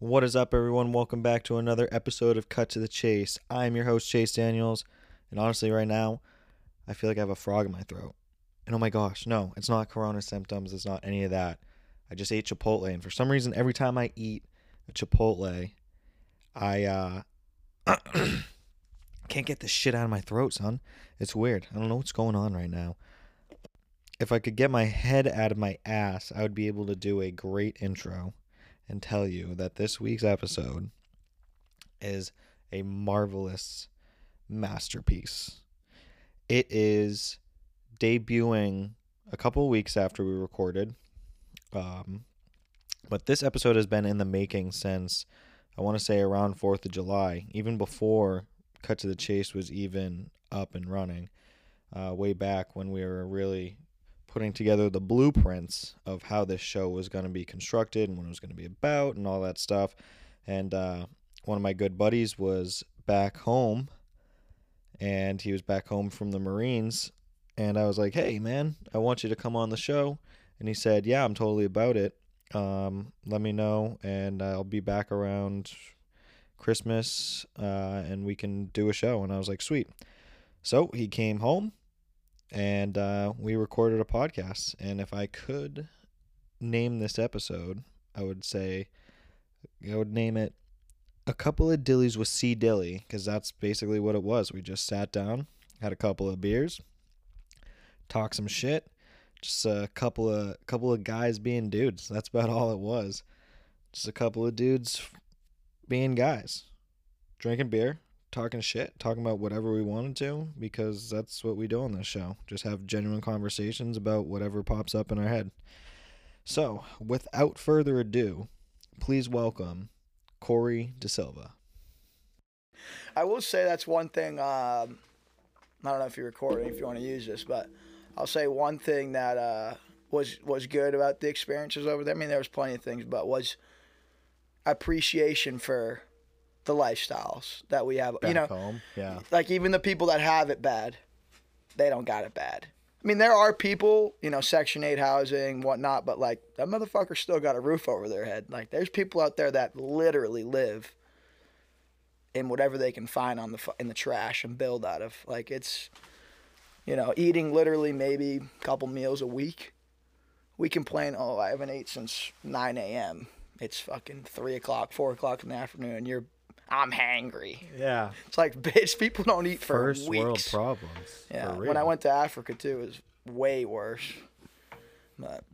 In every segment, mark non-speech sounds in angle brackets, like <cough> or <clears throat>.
What is up, everyone? Welcome back to another episode of Cut to the Chase. I'm your host, Chase Daniels, and honestly, right now, I feel like I have a frog in my throat. And oh my gosh, no, it's not corona symptoms, it's not any of that. I just ate Chipotle, and for some reason, every time I eat a Chipotle, I uh, <clears throat> can't get this shit out of my throat, son. It's weird. I don't know what's going on right now. If I could get my head out of my ass, I would be able to do a great intro and tell you that this week's episode is a marvelous masterpiece. It is debuting a couple weeks after we recorded. Um, but this episode has been in the making since I want to say around 4th of July, even before Cut to the Chase was even up and running. Uh, way back when we were really putting together the blueprints of how this show was going to be constructed and what it was going to be about and all that stuff. And uh, one of my good buddies was back home, and he was back home from the Marines. And I was like, "Hey, man, I want you to come on the show." And he said, "Yeah, I'm totally about it. Um, let me know, and I'll be back around Christmas, uh, and we can do a show." And I was like, "Sweet." So he came home and uh, we recorded a podcast. And if I could name this episode, I would say I would name it "A Couple of Dillies with C Dilly" because that's basically what it was. We just sat down, had a couple of beers, talked some shit. Just a couple of couple of guys being dudes. That's about all it was. Just a couple of dudes being guys, drinking beer, talking shit, talking about whatever we wanted to, because that's what we do on this show. Just have genuine conversations about whatever pops up in our head. So, without further ado, please welcome Corey De Silva. I will say that's one thing. Um, I don't know if you're recording, if you want to use this, but I'll say one thing that uh, was was good about the experiences over there. I mean, there was plenty of things, but was appreciation for the lifestyles that we have. Back you know, home, yeah. like even the people that have it bad, they don't got it bad. I mean, there are people, you know, Section 8 housing, whatnot, but like that motherfucker still got a roof over their head. Like there's people out there that literally live in whatever they can find on the in the trash and build out of. Like it's, you know, eating literally maybe a couple meals a week. We complain, oh, I haven't ate since 9 a.m. It's fucking 3 o'clock, 4 o'clock in the afternoon. You're, I'm hangry. Yeah. It's like, bitch, people don't eat for First weeks. world problems. Yeah, when I went to Africa too, it was way worse. But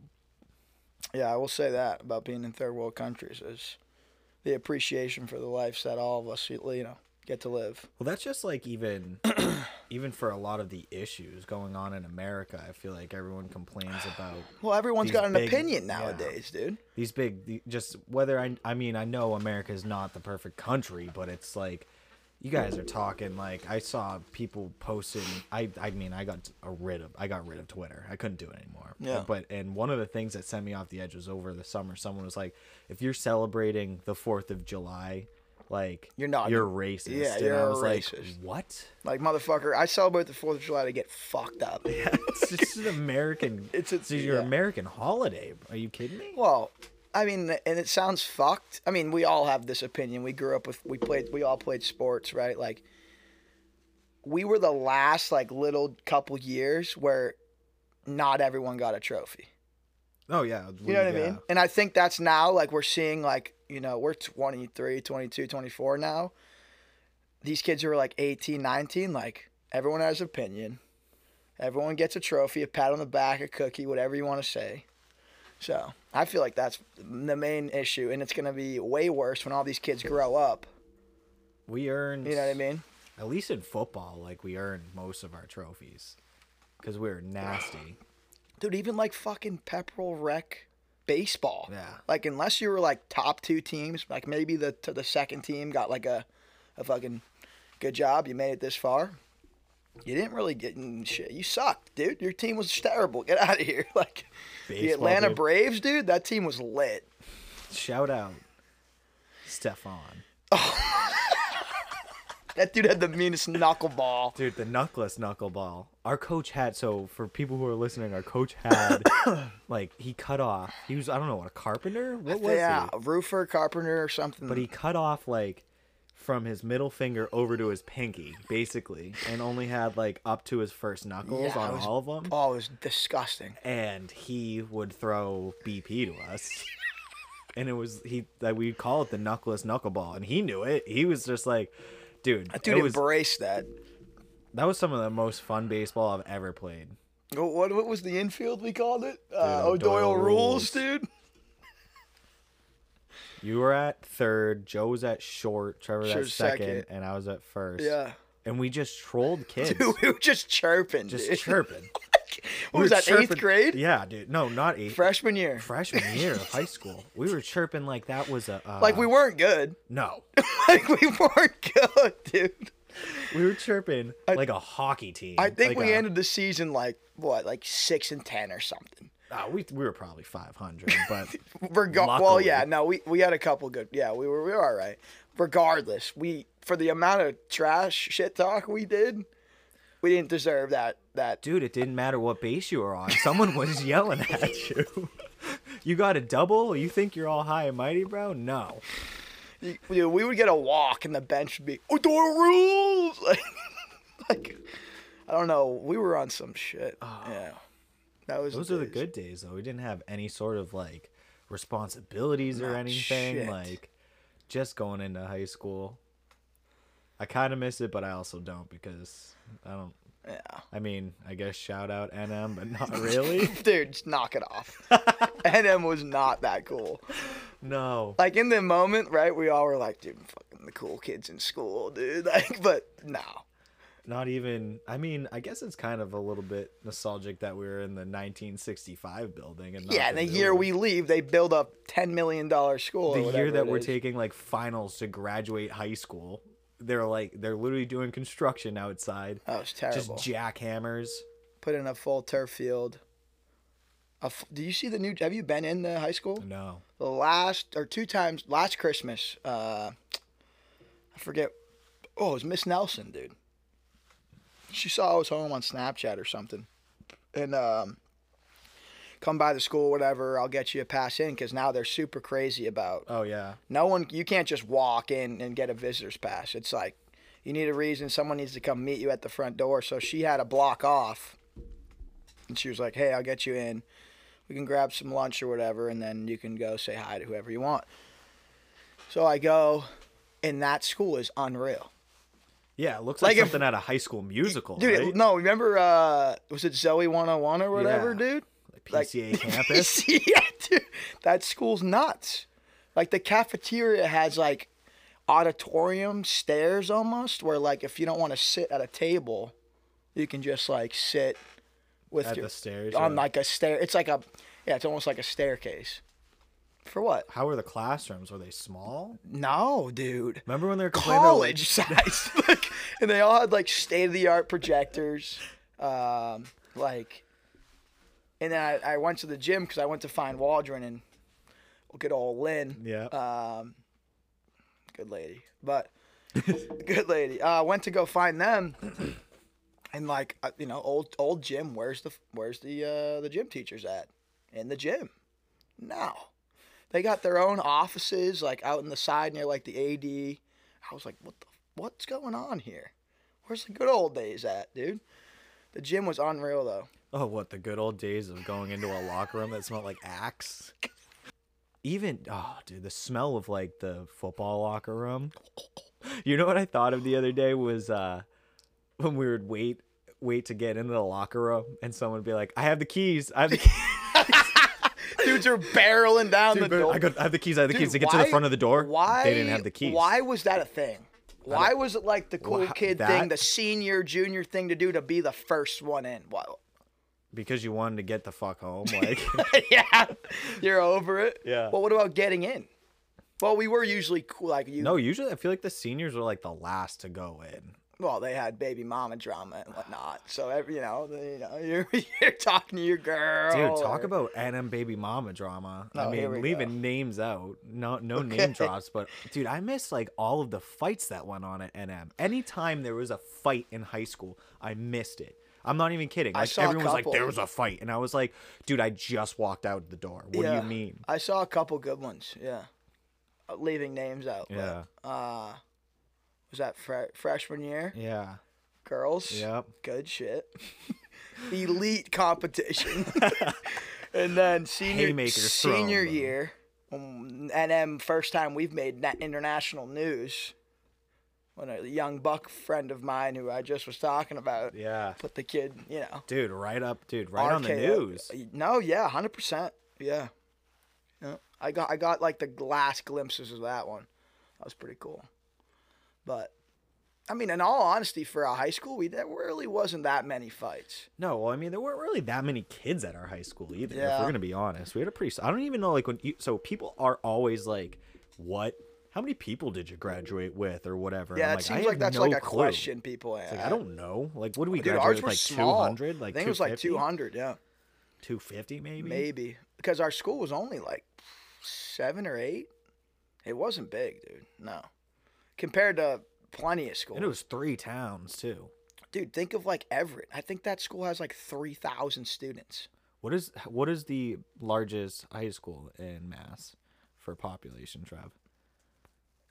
yeah, I will say that about being in third world countries is the appreciation for the lives that all of us, you know, get to live. Well, that's just like even <clears throat> even for a lot of the issues going on in America. I feel like everyone complains <sighs> about Well, everyone's got an big- opinion yeah. nowadays, dude. these big just whether I I mean I know America is not the perfect country, but it's like you guys are talking like I saw people posting. I I mean I got a rid of I got rid of Twitter. I couldn't do it anymore. Yeah. But and one of the things that sent me off the edge was over the summer. Someone was like, if you're celebrating the Fourth of July. Like You're not- You're racist. yeah, and you're I was like, racist. what? Like motherfucker, I celebrate the Fourth of July to get fucked up. <laughs> yeah, it's just an American. <laughs> It's It's, your yeah. American holiday. Are you kidding me? Well, I mean, and it sounds fucked. I mean, we all have this opinion. We grew up with, we played, we all played sports, right? Like, we were the last, like, little couple years where not everyone got a trophy. Oh yeah. You know what I mean? And I think that's now, like, we're seeing, like, you know, we're 23, 22, 24 now. These kids who are like 18, 19, like, everyone has opinion. Everyone gets a trophy, a pat on the back, a cookie, whatever you want to say. So I feel like that's the main issue, and it's gonna be way worse when all these kids grow up. We earned. You know what I mean? At least in football, like we earned most of our trophies, because we were nasty. Dude, even like fucking Pepperell Rec baseball. Yeah. Like unless you were like top two teams, like maybe the to the second team got like a, a fucking good job. You made it this far. You didn't really get in shit. You sucked, dude. Your team was terrible. Get out of here. <laughs> Like the Atlanta dude. Braves, dude. That team was lit. Shout out, Stefan. <laughs> That dude had the meanest knuckleball. Dude, the knuckless knuckleball. Our coach had so for people who are listening, our coach had <coughs> like he cut off. He was I don't know what a carpenter. What was yeah, he? a roofer, carpenter, or something. But he cut off like from his middle finger over to his pinky, basically, and only had like up to his first knuckles Yeah, on was- all of them. oh, it was disgusting. And he would throw BP to us. And it was he that we'd call it the knuckless knuckleball, and he knew it. He was just like, dude, That dude was embraced that. that was some of the most fun baseball I've ever played. What, what was the infield we called it? Uh, Dude, O'Doyle O'Doyle rules, rules. dude. You were at third, Joe was at short, Trevor was at second, second. and I was at first. Yeah. And we just trolled <laughs> kids. Dude, we were just chirping. just dude. chirping. <laughs> <laughs> What We was were that, eighth grade? Yeah, dude. No, not eighth. Freshman year. Freshman year of high school. <laughs> We were chirping like that was a. Uh, Like, we weren't good. <laughs> No. like, we weren't good, dude. We were chirping like a hockey team. I think like we a- ended the season like, what, like 6 and 10 or something. Ah, we, we were probably 500, but Reg- well, Luckily. yeah, no, we, we had a couple good. Yeah, we were we were all right. Regardless, we for the amount of trash shit talk we did, we didn't deserve that. That dude, it didn't matter what base you were on. Someone was <laughs> yelling at <laughs> you. You got a double? You think you're all high and mighty, bro? No. you- we, we would get a walk, and the bench would be oh, O'Doyle rules. <laughs> Like, like, I don't know. We were on some shit. Oh. yeah, that was. Oh. Those the are the good days, though. We didn't have any sort of like responsibilities or anything. shit. Like just going into high school. I kind of miss it, but I also don't because I don't. Yeah, I mean, I guess shout out NM, but not <laughs> really. dude, just knock it off. <laughs> NM was not that cool. no. Like in the moment, right? We all were like, dude, fucking the cool kids in school, dude. <laughs> Like, but no. Not even. I mean, I guess it's kind of a little bit nostalgic that we were in the 1965 building and not Yeah, the the year we leave, they build up ten million dollar school. the year that we're is. taking like finals to graduate high school. They're like they're literally doing construction outside. That was terrible. Just jackhammers. Put in a full turf field. A f- do you see the new? Have you been in the high school? No. The last or two times last Christmas. Uh, I forget. Oh, it was Miss Nelson, dude. She saw I was home on Snapchat or something, and um, come by the school, whatever. I'll get you a pass in because now they're super crazy about Oh yeah. No one, you can't just walk in and get a visitor's pass. It's like you need a reason. Someone needs to come meet you at the front door. So she had a block off, and she was like, "Hey, I'll get you in. We can grab some lunch or whatever, and then you can go say hi to whoever you want." So I go, and that school is unreal, Yeah, it looks Like like, if- something out of High School Musical, dude. right? No, remember? uh Was it Zoey 101 or whatever, Yeah. dude? Like like- <laughs> PCA campus. yeah, <laughs> dude. That school's nuts. Like the cafeteria has like auditorium stairs almost, where like if you don't want to sit at a table, you can just like sit with At your the stairs, on yeah. like a stair. It's like a yeah, it's almost like a staircase. For what? How were the classrooms? Were they small? No, dude. Remember when they were complaining about, like, College <laughs> size, like, and they all had like state of the art projectors, um, like. And then I, I went to the gym because I went to find Waldron and good old Lynn. Yeah. Um, good lady, but <laughs> good lady. Uh, went to go find them, and like uh, you know, old old gym. Where's the where's the uh, the gym teachers at? In the gym. No, they got their own offices like out in the side near like the AD. I was like, what the what's going on here? Where's the good old days at, dude? The gym was unreal though. <laughs> Oh, what the good old days of going into a locker room that smelled like axe. Even oh, dude, the smell of like the football locker room. You know what I thought of the other day was uh when we would wait wait to get into the locker room and someone would be like, "I have the keys. I have the keys. <laughs> Dudes are barreling down Dude, the door. I, got, I have the keys. I have the keys to Dude, get to the why- front of the door." Why they didn't have the keys? Why was that a thing? Why was it like the cool Wha- kid thing, the senior junior thing to do to be the first one in? Why? Because you wanted to get the fuck home. <laughs> Like, yeah, you're over it. Yeah. Well, what about getting in? Well, we were usually cool, like you. no, usually I feel like the seniors were like the last to go in. well, they had baby mama drama and whatnot. So every, you know, the, you know, <laughs> you're you're talking to your girl. Dude, talk or- about NM baby mama drama. I Oh, mean, leaving go. names out. No no Okay. name drops, but dude, I miss like all of the fights that went on at NM. Anytime there was a fight in high school, I missed it. I'm not even kidding. I Like saw a everyone was like, there was a fight. And I was like, dude, I just walked out the door. What do you mean? I saw a couple good ones. Yeah, Uh, leaving names out. but, Yeah. uh, was that fre- freshman year? Yeah. Girls. Yep. Good shit. <laughs> Elite competition. <laughs> and then senior Haymakers thrown, senior bro. year, um, NM first time we've made na- international news. When a young buck friend of mine who I just was talking about Yeah. put the kid, you know, Dude, right up, dude, right on the news. No, yeah, hundred percent. Yeah. Yeah. I got I got like the last glimpses of that one. That was pretty cool. But I mean, in all honesty, for a high school, we there really wasn't that many fights. No, well, I mean, there weren't really that many kids at our high school either. If we're gonna be honest, we had a pretty. I don't even know like when you. So people are always like, "What? How many people did you graduate with, or whatever?" Yeah, I'm it like, I seems like that's no like a clue. question people ask. like I don't know. Like, what do we Dude, graduate ours with? Like small. 200? Like I think it was like two hundred. Yeah, 250 maybe. maybe because our school was only like seven or eight. It wasn't big, dude. No, compared to plenty of schools. And it was three towns too. Dude, think of like Everett. I think that school has like 3,000 students. What is what is the largest high school in Mass for population, Trav?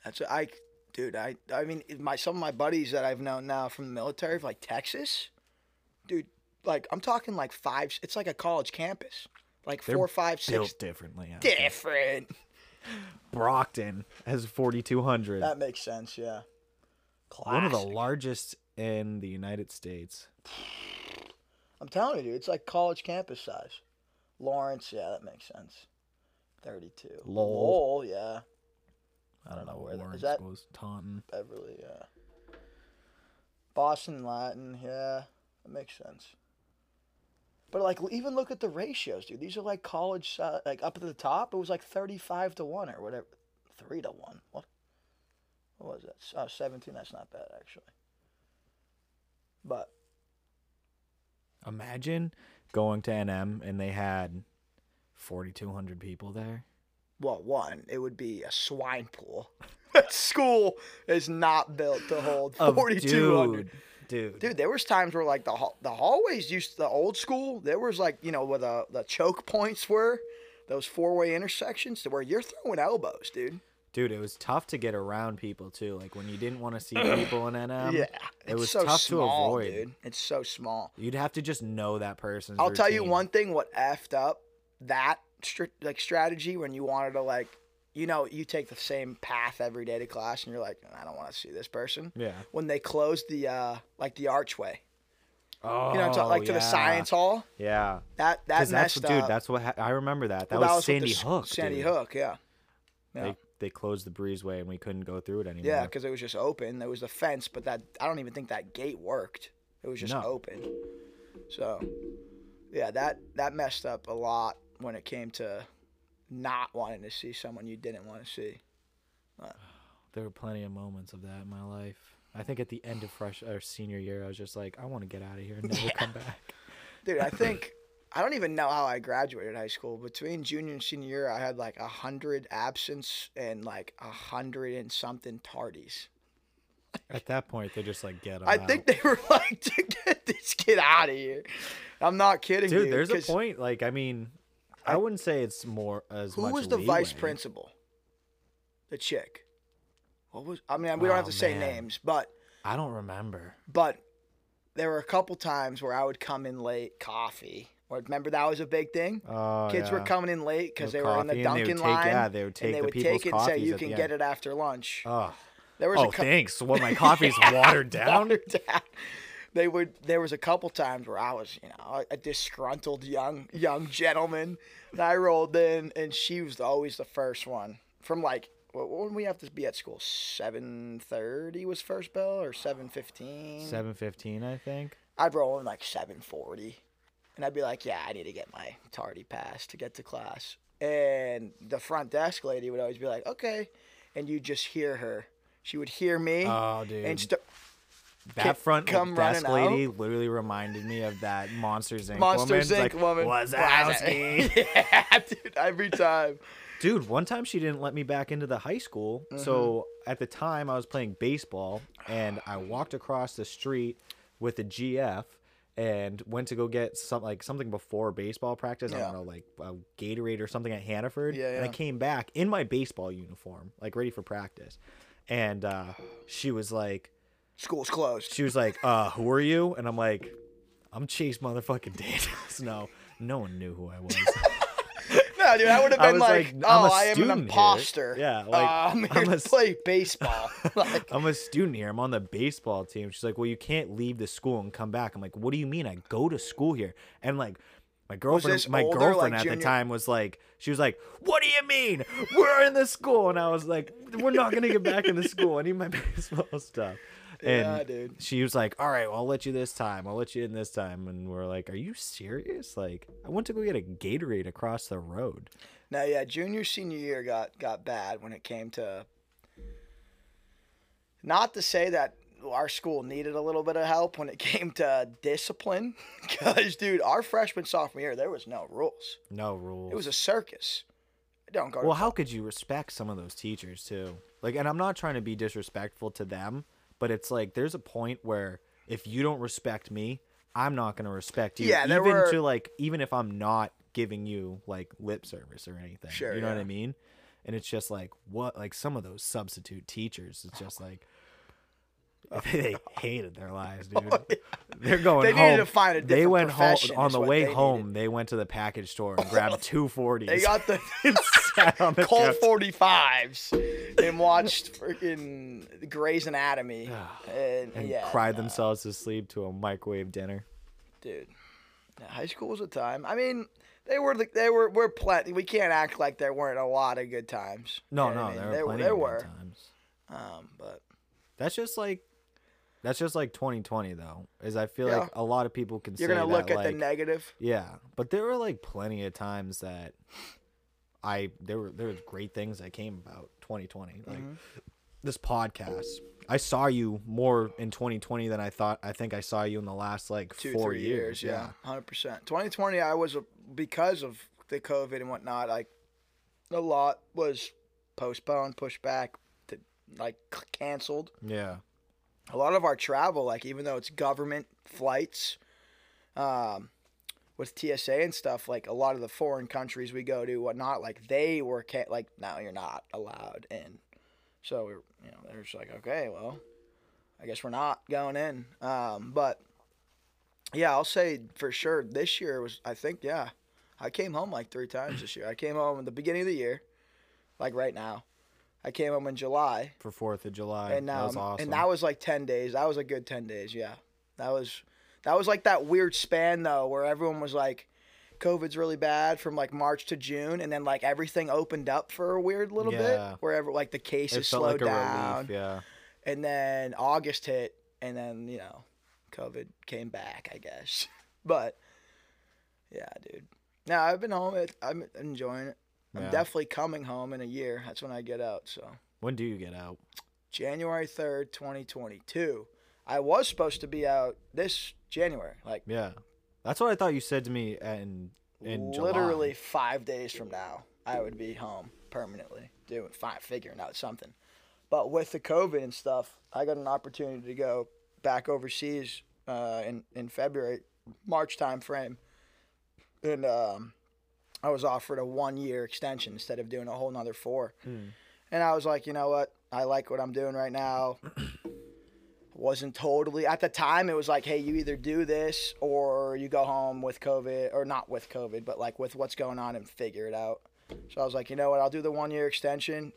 That's I dude, I I mean my some of my buddies that I've known now from the military like Texas. Dude, like I'm talking like five it's like a college campus. Like They're four, five, six Built differently. I think. different. Brockton has 4,200. That makes sense, yeah. One of the largest in the United States. I'm telling you, dude, it's like college campus size. Lawrence, yeah, that makes sense. 32. Lowell. Lowell, yeah. I don't know where that- Lawrence is that- goes. Taunton. Beverly, yeah. Boston Latin, yeah, that makes sense. But like, even look at the ratios, dude. These are like college, uh, like up at the top. It was like thirty-five to one or whatever, three to one. What? What was that? Oh, 17. That's not bad actually. But Imagine going to NM and they had 4,200 people there. Well, one, it would be a swine pool. <laughs> That school is not built to hold Of- forty-two hundred. Dude, dude. There was times where like the the hallways used to, the old school. There was like you know where the the choke points were, those four way intersections, to where you're throwing elbows, dude. Dude, it was tough to get around people too. Like when you didn't want to see <clears throat> people in NM, yeah, it was so tough small, to avoid. dude. It's so small. You'd have to just know that person. I'll tell you one thing: what effed up that like strategy when you wanted to like, you know, you take the same path every day to class, and you're like, I don't want to see this person. Yeah. When they closed the uh like the archway, Oh, you know, to, like to the science hall. Yeah. That that Because that's messed dude. That's what ha- I remember. That that Well, was with the Sandy Hook. Sandy dude. Hook, yeah. Yeah. They they closed the breezeway and we couldn't go through it anymore. Yeah, because it was just open. There was a fence, but that I don't even think that gate worked. It was just No. open. So, yeah, that that messed up a lot when it came to not wanting to see someone you didn't want to see. there were plenty of moments of that in my life. I think at the end of fresh or senior year, I was just like, I want to get out of here and never <laughs> come back. Dude, I think <laughs> I don't even know how I graduated high school. Between junior and senior year, I had like a hundred absence and like a hundred and something tardies. At that point, they just like get. get 'em I out. think they were <laughs> like to get this kid out of here. I'm not kidding, dude, dude. there's a point. Like, I mean, I, wouldn't say it's more as Who was the vice principal? The chick. What was? I mean, we don't have Oh, to say man. names, but I don't remember. but there were a couple times where I would come in late, coffee. Or remember that was a big thing. Oh, Kids were coming in late because they were in the coffee, and they would Dunkin' take- line. yeah, they would take and they the would take it and say you can get it after lunch. Oh, There was oh a cou- thanks. Well, my <laughs> coffee's watered down. watered down. They would. There was a couple times where I was, you know, a, a disgruntled young young gentleman, and I rolled in, and she was always the first one. From like, when we have to be at school? Seven thirty was first bell, or seven fifteen. Seven fifteen, I think. I'd roll in like seven forty, and I'd be like, "Yeah, I need to get my tardy pass to get to class." And the front desk lady would always be like, "Okay," and you just hear her. She would hear me Oh, dude. and st- that front come desk lady literally reminded me of that Monsters Inc. Monsters woman. Inc. Like, woman. Wazowski. <laughs> yeah, dude. Every time. Dude, one time she didn't let me back into the high school. So Mm-hmm. at the time I was playing baseball and I walked across the street with a GF and went to go get some like something before baseball practice. I don't know, like a Gatorade or something at Hannaford. Yeah, And I came back in my baseball uniform, like ready for practice. And uh, she was like, School's closed. she was like, uh, who are you? And I'm like, I'm Chase motherfucking Daniels. <laughs> no, no one knew who I was. <laughs> No, dude, I would have <laughs> I been was like, like, I'm oh, a I am an student here." imposter. Yeah, Uh, I'm here I'm to a s- play baseball. like, I'm a student here. I'm on the baseball team. She's like, well, you can't leave the school and come back. I'm like, what do you mean? I go to school here. And like, my girlfriend, my older, girlfriend like, at the junior- time was like, she was like, what do you mean? We're in the school. And I was like, we're not gonna get back in the school. I need my baseball stuff. And Yeah, dude. she was like, all right, well, I'll let you this time. I'll let you in this time. And we're like, are you serious? Like, I went to go get a Gatorade across the road. Now, yeah, junior senior year got got bad when it came to. Not to say that our school needed a little bit of help when it <laughs> came to discipline, <laughs> because dude, our freshman sophomore year there was no rules. No rules. It was a circus. Don't go. Well, how could you respect some of those teachers too? Like, and I'm not trying to be disrespectful to them, but it's like there's a point where if you don't respect me, I'm not gonna respect you. Yeah, even were- to like even if I'm not giving you like lip service or anything. Sure, you know what. I mean? And it's just like what like some of those substitute teachers. It's just like <laughs> they hated their lives, dude. <laughs> They're going Oh, They home. needed to find a they went home on the way they home. needed. They went to the package store and grabbed <laughs> two forties. They got the sat <laughs> on the Colt 45s and watched freaking Grey's Anatomy <sighs> and, and yeah, cried themselves to sleep to a microwave dinner. dude. High school was a time. I mean, they were the, they were we're plenty. We can't act like there weren't a lot of good times. No, You know no, I mean? there were there, plenty there were. times. Um, but That's just like that's just like 2020 though. Is I feel Yeah. like a lot of people can you're gonna look that, at the negative. Yeah, but there were like plenty of times that I there were there was great things that came about 2020. Like Mm-hmm. this podcast. I saw you more in 2020 than I thought. I think I saw you in the last like Two, four years. years. Yeah, hundred percent. 2020, I was a, because of the COVID and whatnot. Like a lot was postponed, pushed back, to, like canceled. Yeah. a lot of our travel, like even though it's government flights, um, with TSA and stuff, like a lot of the foreign countries we go to, whatnot, like they were ca- like, no, you're not allowed in. So we're, you know, they're just like, okay, well, I guess we're not going in. Um, but yeah, I'll say for sure this year was, I think, yeah, I came home like three times this year. I came home in the beginning of the year, like right now. I came home in July For 4th of July. and that was um, awesome. and that was like 10 days that was a good 10 days yeah that was that was like that weird span though where everyone was like covid's really bad from like march to june and then like everything opened up for a weird little Yeah. bit wherever like the cases slowed like down relief, yeah. and then august hit and then you know covid came back i guess <laughs> but yeah dude Now i've been home it, i'm enjoying it i'm Yeah. definitely coming home in a year that's when i get out so When do you get out? January 3rd, 2022. I was supposed to be out this January, like Yeah. That's what I thought you said to me in in literally July. five days from now. I would be home permanently, doing fine, figuring out something. But with the COVID and stuff, I got an opportunity to go back overseas uh, in in February, March time frame, and um, I was offered a one year extension instead of doing a whole nother four. And I was like, you know what? I like what I'm doing right now. Wasn't totally at the time. It was like, hey, you either do this or you go home with COVID, or not with COVID, but like with what's going on and figure it out. So I was like, you know what? I'll do the one year extension,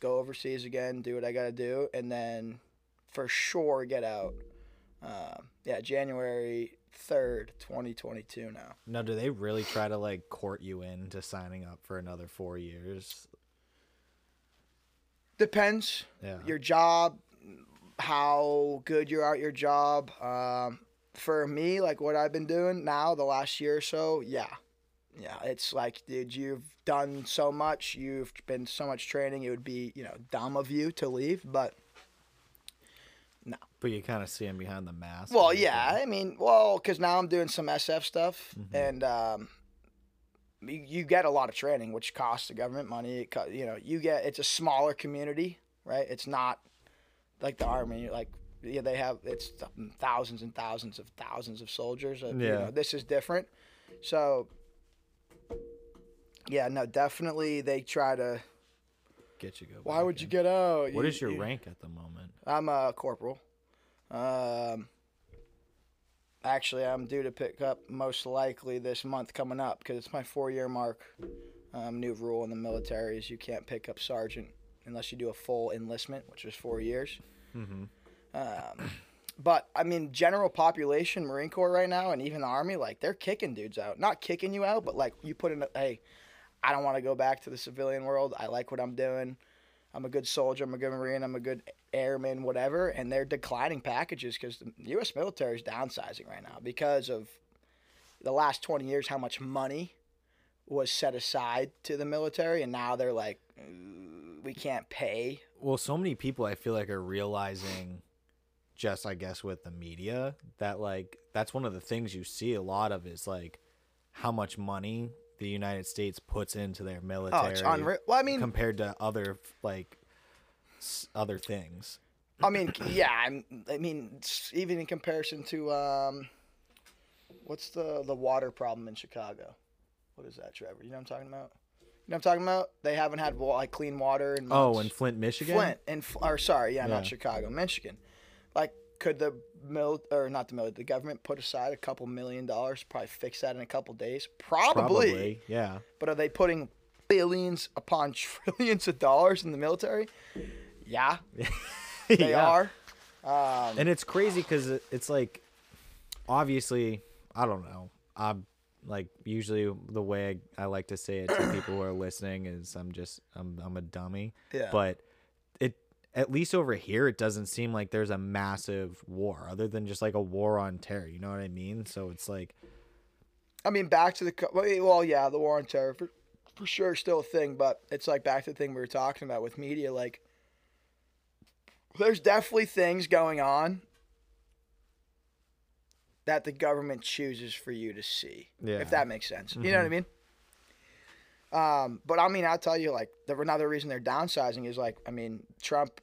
go overseas again, do what I got to do, and then for sure get out. Uh, yeah, January 3rd, 2022 now. Now, do they really try to like court you into signing up for another four years? Depends. Yeah. Your job, how good you are at your job. Um, for me, like what I've been doing now, the last year or so, yeah. Yeah, it's like, dude, you've done so much. You've been so much training. It would be, you know, dumb of you to leave. But No. But you kind of see him behind the mask. Well, yeah. everything. I mean, well, because now I'm doing some SF stuff, Mhm. and um, you, you get a lot of training, which costs the government money. It, you know, you get it's a smaller community, right? It's not like the army. Like, yeah, they have it's thousands and thousands of thousands of soldiers. uh, you Yeah. know, this is different. So, yeah, no, definitely they try to. Get you go. Why would you get out? What You- is your you- rank at the moment? I'm a corporal. Um, actually, I'm due to pick up most likely this month coming up because it's my four year mark. Um, new rule in the military is you can't pick up sergeant unless you do a full enlistment, which is four years. Mm-hmm. Um, <clears throat> but I mean, general population, Marine Corps right now, and even the Army, like they're kicking dudes out. Not kicking you out, but like you put in, a, hey, I don't want to go back to the civilian world. I like what I'm doing. I'm a good soldier. I'm a good Marine. I'm a good airman, whatever. And they're declining packages because the U.S. military is downsizing right now because of the last 20 years, how much money was set aside to the military, and now they're like, "Mm, we can't pay Well, so many people I feel like are realizing, just I guess with the media, that like that's one of the things you see a lot of is like how much money the United States puts into their military. Oh, it's unreal. Well, I mean, compared to other like s- other things. I mean, yeah. I'm, I mean, even in comparison to um, what's the the water problem in Chicago? What is that, Trevor? You know what I'm talking about? You know what I'm talking about? They haven't had like clean water in Oh, in Flint, Michigan. Flint and or sorry, yeah, Yeah. not Chicago, Michigan. Like, could the mil or not the mil the government put aside a couple million dollars, probably fix that in a couple days? Probably. Probably, yeah. But are they putting billions upon <laughs> trillions of dollars in the military? Yeah, <laughs> they Yeah. are. Um, and it's crazy because it's like obviously i don't know i'm like usually the way I, I like to say it to people who are listening is i'm just i'm, I'm a dummy Yeah. but it at least over here it doesn't seem like there's a massive war other than just like a war on terror you know what i mean so it's like I mean, back to the well, eh, well, yeah, the war on terror for, for sure is still a thing, but it's like back to the thing we were talking about with media. Like, there's definitely things going on that the government chooses for you to see, Yeah. if that makes sense. You know what I mean? Um, but I mean, I'll tell you, like, the another reason they're downsizing is like, I mean, Trump,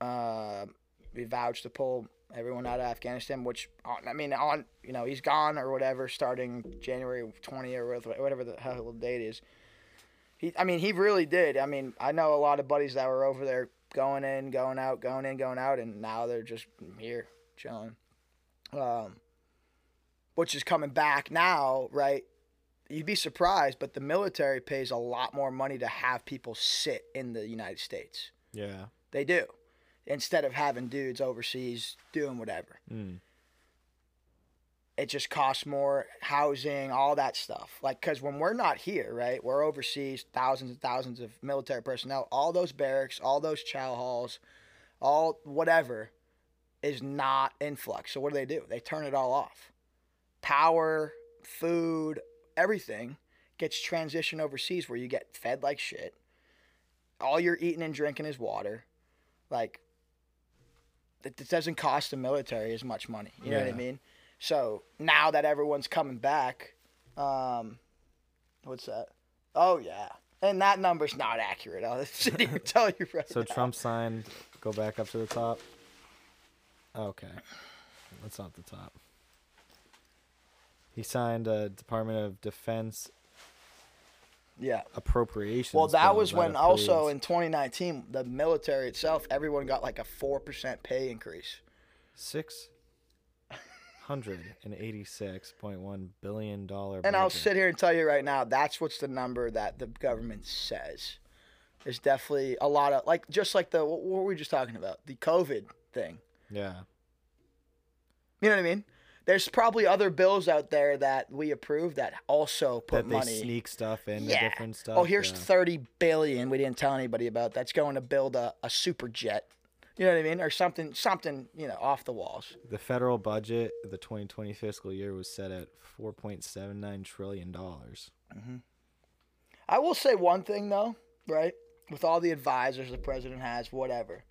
uh, we vouched to pull everyone out of Afghanistan, which on, I mean, on you know he's gone or whatever, starting January 20 or whatever- whatever the hell the date is. He, I mean, he really did. I mean, I know a lot of buddies that were over there going in, going out, going in, going out, and now they're just here chilling. Um, which is coming back now, right? You'd be surprised, but the military pays a lot more money to have people sit in the United States. yeah They do. Instead of having dudes overseas doing whatever. mm. It just costs more housing, all that stuff. Like, because when we're not here, right, we're overseas, thousands and thousands of military personnel, all those barracks, all those chow halls, all whatever is not influx. So, what do they do? They turn it all off. Power, food, everything gets transitioned overseas where you get fed like shit. All you're eating and drinking is water. Like, it, doesn't cost the military as much money. You know what I mean? So now that everyone's coming back, um, what's that? Oh yeah, and that number's not accurate. I'll <laughs> tell you right so now. trump signed go back up to the top okay that's not the top he signed a department of defense Yeah. appropriations. Well, that was when approves- also in 2019 the military itself, everyone got like a four percent pay increase. six hundred and eighty-six point one billion dollar. And I'll sit here and tell you right now, that's what's the number that the government says. There's definitely a lot of like just like the what were we just talking about? The COVID thing. Yeah, You know what I mean? There's probably other bills out there that we approve that also put that they money. sneak stuff in, yeah. different oh, stuff. oh, here's yeah. 30 billion we didn't tell anybody about. That's going to build a, a super jet. You know what I mean? Or something something, you know, off the walls. the federal budget. The 2020 fiscal year was set at 4.79 trillion dollars. Mm-hmm. I will say one thing though, right? With all the advisors the president has, whatever.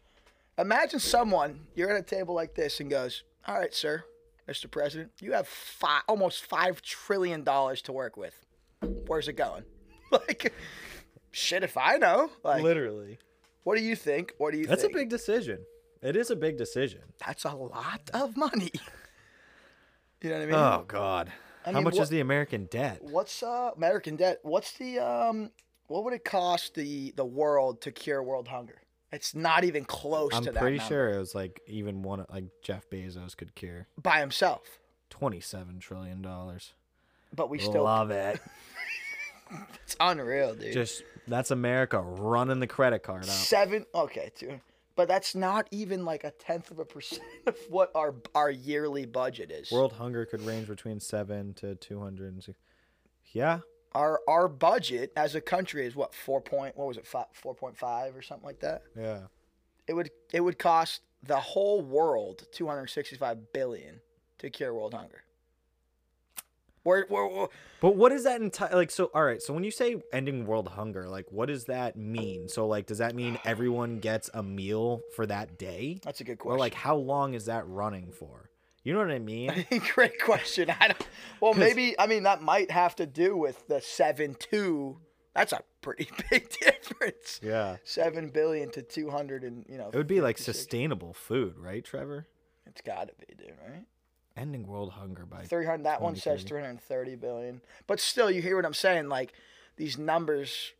Imagine someone you're at a table like this and goes, "All right, sir, Mr. President, you have five, almost five trillion dollars to work with. Where's it going?" <laughs> Like, shit, if I know. Like, Literally. what do you think? What do you That's a big decision. It is a big decision. That's a lot of money. <laughs> You know what I mean? Oh God. I How mean, much what- is the American debt? What's uh American debt? What's the um what would it cost the the world to cure world hunger? It's not even close I'm to that pretty number. sure it was like even one like Jeff Bezos could cure by himself. twenty-seven trillion dollars. But we still love it. <laughs> it's unreal, dude. Just that's America running the credit card out. Seven okay, two. But that's not even like a tenth of a percent <laughs> of what our our yearly budget is. World hunger could range between seven to two hundred and six. Yeah, our our budget as a country is what four point what was it five, 4.5 or something like that. yeah. It would it would cost the whole world 265 billion to cure world hunger. We're, we're, we're- But what is that entire like? So all right. So when you say ending world hunger, like what does that mean? So like, does that mean everyone gets a meal for that day, that's a good question. or like how long is that running for? You know what I mean? <laughs> Great question. I don't. Well, maybe I mean that might have to do with the seven two. That's a pretty <laughs> big difference. yeah. Seven billion to two hundred and you know. It would be like sustainable food, right, Trevor? It's got to be, dude. Right. Ending world hunger by Three hundred. That one says three hundred thirty billion. But still, you hear what I'm saying? Like these numbers,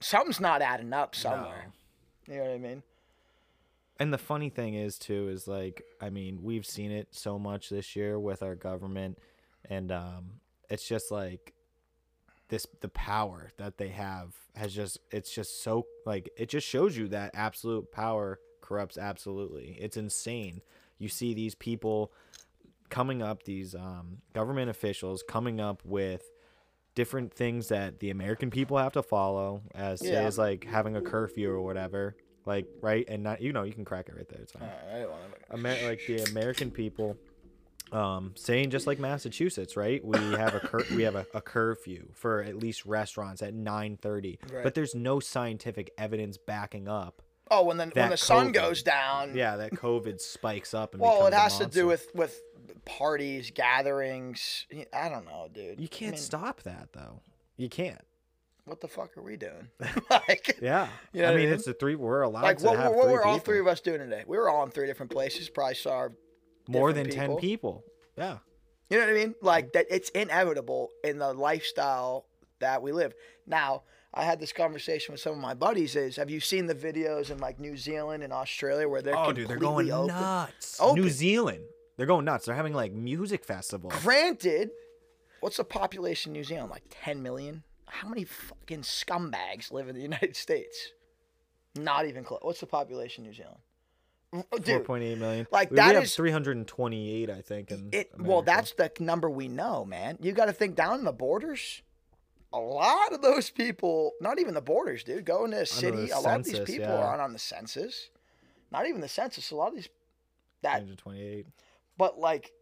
something's not adding up somewhere. You know what I mean? And the funny thing is too is like I mean we've seen it so much this year with our government, and um, it's just like this the power that they have has just it's just so like it just shows you that absolute power corrupts absolutely. It's insane. You see these people coming up, these um, government officials coming up with different things that the American people have to follow, as say as like having a curfew or whatever, like right, and not you know you can crack it right there. It's fine. I don't Amer- like the American people, um, saying just like Massachusetts, right? We have a cur- we have a, a curfew for at least restaurants at nine thirty, Right. but there's no scientific evidence backing up. Oh, when the when the sun COVID. goes down. Yeah, that COVID spikes up and Well, it has to do with with parties, gatherings. I don't know, dude. You can't mean, stop that though. You can't. What the fuck are we doing? <laughs> <laughs> like, Yeah. You know I mean, it's the three. We're allowed like to what, have what were all people. three of us doing today? We were all in three different places. Probably saw More than different ten people. people. Yeah. You know what I mean? Like that it's inevitable in the lifestyle that we live. Now, I had this conversation with some of my buddies is have you seen the videos in like New Zealand and Australia where they're Oh, dude, they're going open? nuts. Open. New Zealand, they're going nuts. They're having like music festivals. Granted, what's the population in New Zealand? Like 10 million? How many fucking scumbags live in the <laughs> United States? Not even close. What's the population in New Zealand? Oh, Four point eight million. like, we, that we have is- three hundred and twenty-eight, I think. In it well, that's the number we know, man. You got to think down in the borders. A lot of those people, not even the borders, dude, go into a city. A lot of these people yeah. aren't on the census. Not even the census. A lot of these, that 328. But like,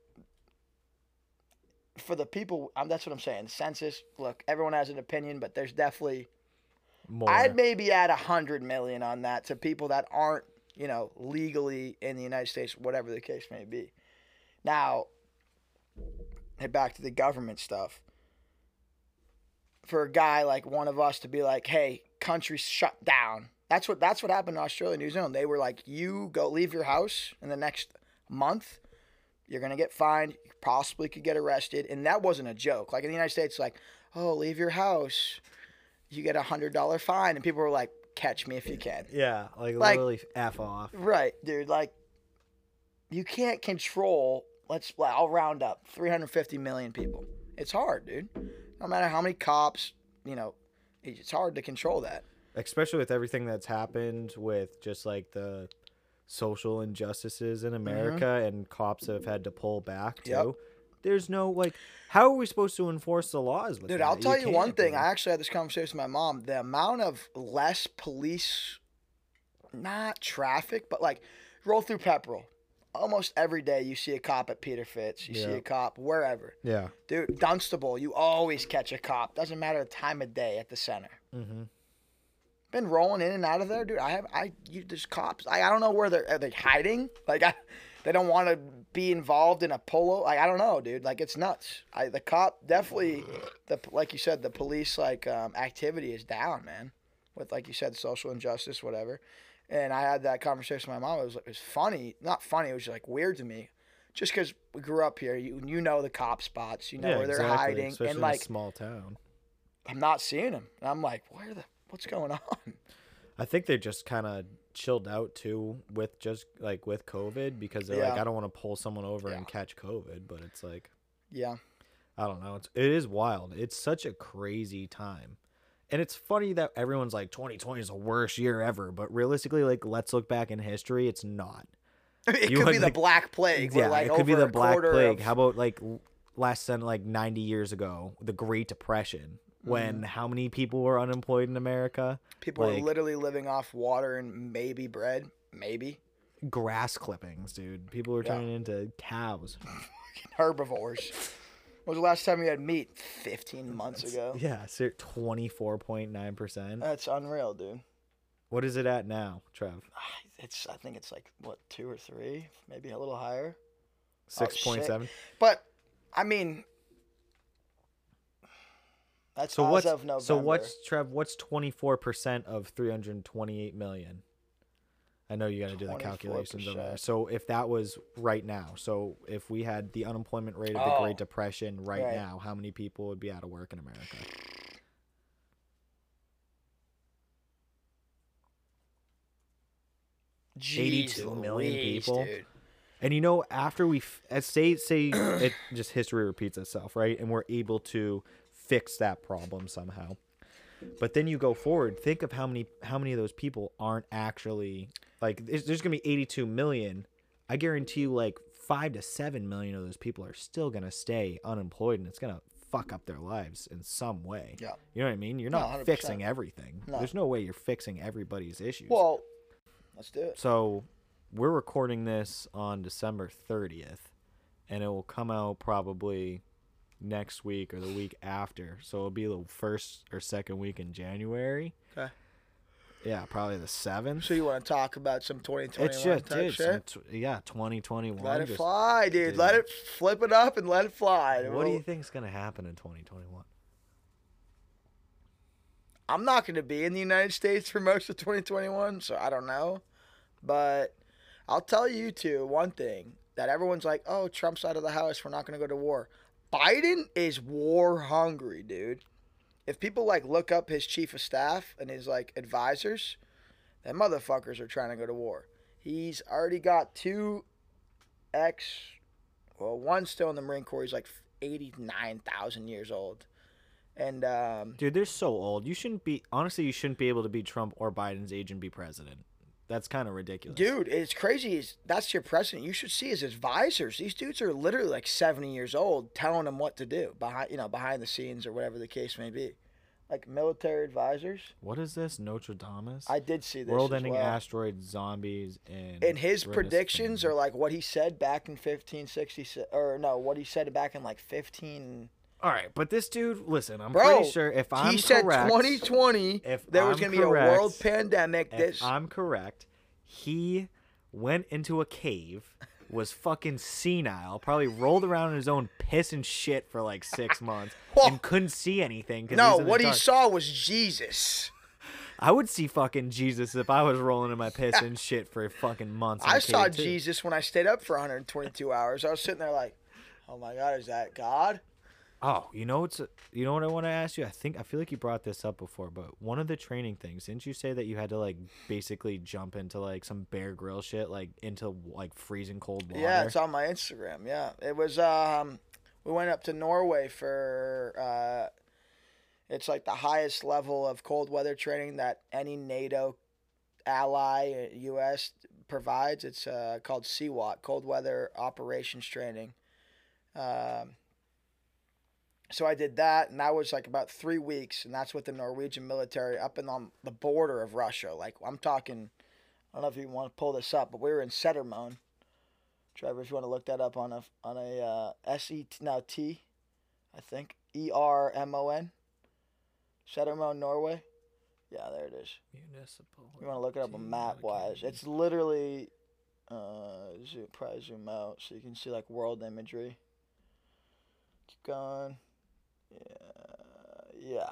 for the people, um, that's what I'm saying. Census. Look, everyone has an opinion, but there's definitely. More. I'd maybe add a hundred million on that to people that aren't, you know, legally in the United States, whatever the case may be. Now, head back to the government stuff. For a guy like one of us to be like, "Hey, country shut down." That's what that's what happened in Australia, and New Zealand. They were like, "You go leave your house in the next month, you're gonna get fined. You possibly could get arrested." And that wasn't a joke. Like in the United States, like, "Oh, leave your house, you get a hundred dollar fine," and people were like, "Catch me if you can." yeah, like, like- literally f off. Right, dude. Like, you can't control. Let's. I'll round up 350 million people. It's hard, dude. No matter how many cops, you know, it's hard to control that. Especially with everything that's happened with just like the social injustices in America and cops have had to pull back too. Mm-hmm. Yep. There's no like, how are we supposed to enforce the laws? With Dude, that? I'll tell you, one thing. I actually had this conversation with my mom. The amount of less police, not traffic, but like roll through Pepperell. Almost every day you see a cop at Peter Fitz. You see a cop wherever. yeah. Dude, Dunstable, you always catch a cop. Doesn't matter the time of day at the center. Mm-hmm. Been rolling in and out of there, dude. I have I you there's cops. I, I don't know where they're are they hiding. <laughs> Like I, they don't want to be involved in a polo. Like I don't know, dude. Like it's nuts. I the cop definitely the like you said the police like um, activity is down, man. With like you said social injustice, whatever. And I had that conversation with my mom. It was like it was funny, not funny. It was like weird to me, just because we grew up here. You you know the cop spots. You know where they're hiding, especially and like small town. I'm not seeing them. And I'm like, where the what's going on? <laughs> I think they just kind of chilled out too with just like with COVID because they're like, I don't want to pull someone over and catch COVID, but it's like, Yeah. I don't know. It's it is wild. It's such a crazy time. And it's funny that everyone's like 2020 is the worst year ever, but realistically, like let's look back in history, it's not. <laughs> it You could be the like- Black Plague. yeah, like, it could be the Black Plague. of- How about like less than like 90 years ago, the Great Depression, Mm-hmm. when how many people were unemployed in America? people like- literally living off water and maybe bread, maybe Grass clippings, dude. People were Yeah. turning into cows. <laughs> herbivores. When was the last time you had meat? Fifteen months ago. Yeah, 24.9%. That's unreal, dude. What is it at now, Trev? It's I think it's like what two or three, maybe a little higher. Oh, shit. 6.7. But I mean, that's So as what's so what's Trev? What's twenty four percent of three hundred twenty eight million? I know you got to do the calculations over there. So if that was right now, so if we had the unemployment rate of the Oh. Great Depression right, Right. now, how many people would be out of work in America? Jeez 82 million Louise, people? dude. And you know, after we f- uh, say say <coughs> it just history repeats itself, right? And we're able to fix that problem somehow. But then you go forward, think of how many how many of those people aren't actually like there's, there's going to be 82 million. I guarantee you like 5 to 7 million of those people are still going to stay unemployed and it's going to fuck up their lives in some way. Yeah. You know what I mean? You're not 100%. fixing everything. No. There's no way you're fixing everybody's issues. Well, let's do it. So we're recording this on December 30th, and it will come out probably next week or the week after. So it'll be the first or second week in January. Okay. Yeah, probably the seventh. So you want to talk about some 2021 It's just type dude, shit? tw- yeah, 2021. Let it just- fly, dude. dude. Let it flip it up and let it fly. What do you We'll- think's gonna happen in 2021? I'm not going to be in the United States for most of 2021, so I don't know. But I'll tell you two one thing that everyone's like, "Oh, Trump's out of the house. We're not going to go to war." Biden is war hungry, dude. If people like look up his chief of staff and his like advisors, that motherfuckers are trying to go to war. He's already got two ex, well, one still in the Marine Corps. He's like 89,000 years old. And um, Dude, they're so old. You shouldn't be honestly. You shouldn't be able to be Trump or Biden's age and be president. That's kind of ridiculous. Dude, it's crazy. That's your president? You should see his advisors. These dudes are literally like seventy years old, telling him what to do behind, you know, behind the scenes or whatever the case may be. Like military advisors. What is this? Notre Dame? I did see this. World-ending well. asteroids, zombies, and And his predictions are like what he said back in fifteen sixty six, or no, what he said back in like fifteen. All right, but this dude, listen, I'm Bro, pretty sure if I'm he said correct, twenty twenty. if There was gonna be a world pandemic. This I'm correct, he went into a cave, was fucking senile, probably rolled around in his own piss and shit for like six <laughs> months, Well, and couldn't see anything. no, he's in the what he saw was Jesus. <laughs> I would see fucking Jesus if I was rolling in my piss and <laughs> shit for fucking months. I saw too. Jesus when I stayed up for 122 hours. I was sitting there like, oh my God, is that God? Oh, you know what's you know what I want to ask you? I think I feel like you brought this up before, but one of the training things, didn't you say that you had to like basically jump into like some Bear Grylls shit, like into like freezing cold water? Yeah, it's on my Instagram. Yeah, it was. Um, we went up to Norway for. Uh, it's like the highest level of cold weather training that any NATO ally, uh, U.S. provides. It's uh, called CWAT, Cold Weather Operations Training. Um, so I did that, and that was like about three weeks, and that's with the Norwegian military up and on the border of Russia. Like I'm talking, I don't know if you want to pull this up, but we were in Setermoen. Trevor, if you want to look that up on a on a uh, S E T now T, I think E R M O N. Setermoen, Norway, Yeah, there it is. Municipal. You want to look it up on map wise. It's literally, uh, zoom, probably zoom out so you can see like world imagery. Keep going. Yeah, yeah.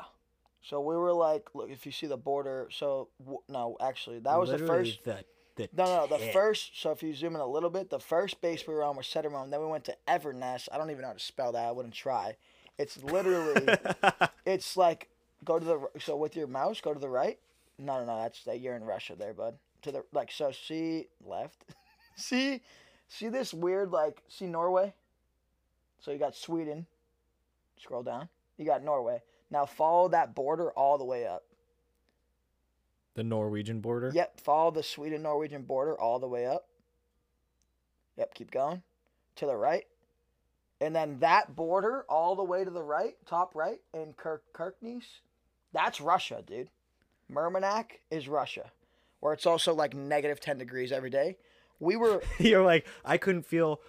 So we were like, look, if you see the border. So w- no, actually, that was the first. The, the No, no, the tip. first. So if you zoom in a little bit, the first base we were on was Setermoen. Then we went to Everness. I don't even know how to spell that. I wouldn't try. It's <laughs> literally. it's like go to the so with your mouse go to the right. No, no, no. That's that you're in Russia there, bud. To the like so see left. <laughs> see, see this weird like see Norway. So you got Sweden. Scroll down. You got Norway. Now follow that border all the way up. the Norwegian border. Yep, follow the Sweden Norwegian border all the way up. Yep, keep going to the right. And then that border all the way to the right, top right, in Kirk that's Russia, dude. Murmansk is Russia, where it's also like negative 10 degrees every day. We were, <laughs> You're like, I couldn't feel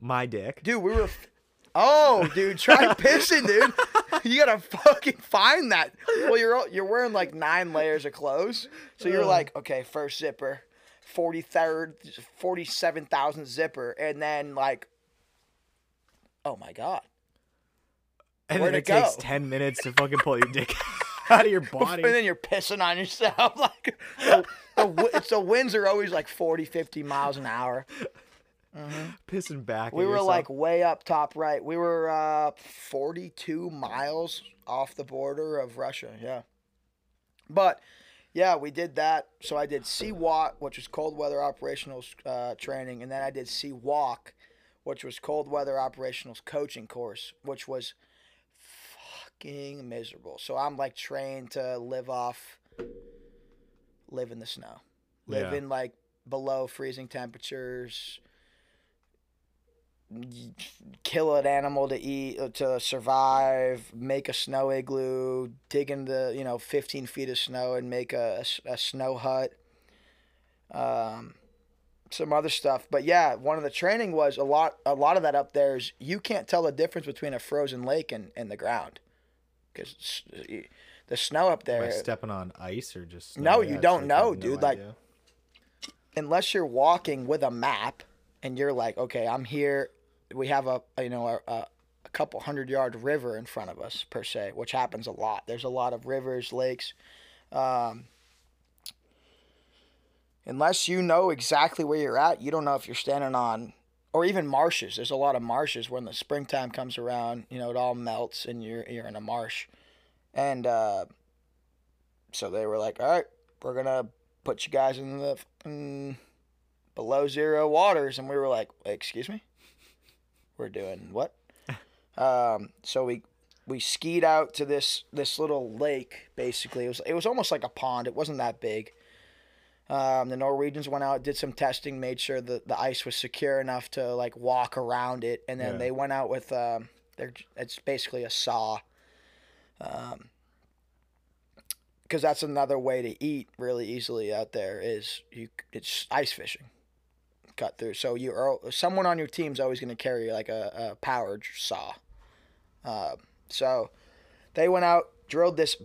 my dick. dude, we were, <laughs> oh, dude, try pissing, dude. <laughs> You gotta fucking find that. Well, you're you're wearing like nine layers of clothes, so you're like, okay, first zipper, forty third, forty seven thousand zipper, and then like, oh my god, And Where'd then it it takes ten minutes to fucking pull your dick <laughs> out of your <laughs> body. and then you're pissing on yourself. Like, the, the, it's the winds are always like 40, 50 miles an hour. <laughs> pissing back. We were yourself. like way up top right. We were uh, 42 miles off the border of Russia. Yeah. But yeah, we did that. So I did CWAT, which was cold weather operational uh, training, and then I did CWalk, which was cold weather operational coaching course, which was fucking miserable. So I'm like trained to live off, live in the snow, live Yeah. in like below freezing temperatures kill an animal to eat uh, to survive make a snow igloo dig into you know 15 feet of snow and make a a snow hut um, some other stuff. But yeah one of the training was a lot a lot of that up there is you can't tell the difference between a frozen lake and, and the ground. Because the snow up Am I there stepping on ice or just No, you don't like I have know, no dude, like- unless you're walking with a map and you're like, okay, I'm here. We have a you know a, a, couple hundred yard river in front of us per se, which happens a lot. There's a lot of rivers, lakes. Um, unless you know exactly where you're at, you don't know if you're standing on or even marshes. There's a lot of marshes when the springtime comes around. You know, it all melts and you're you're in a marsh, and uh, so they were like, all right, we're gonna put you guys in the fucking below zero waters and we were like excuse me we're doing what? <laughs> Um, so we we skied out to this this little lake basically. It was it was almost like a pond. It wasn't that big. Um, the norwegians went out did some testing made sure that the ice was secure enough to like walk around it. And then Yeah. they went out with um, they're, it's basically a saw. Um, because that's another way to eat really easily out there is you it's ice fishing cut through so you are someone on your team's always going to carry like a, a powered saw uh, so they went out drilled this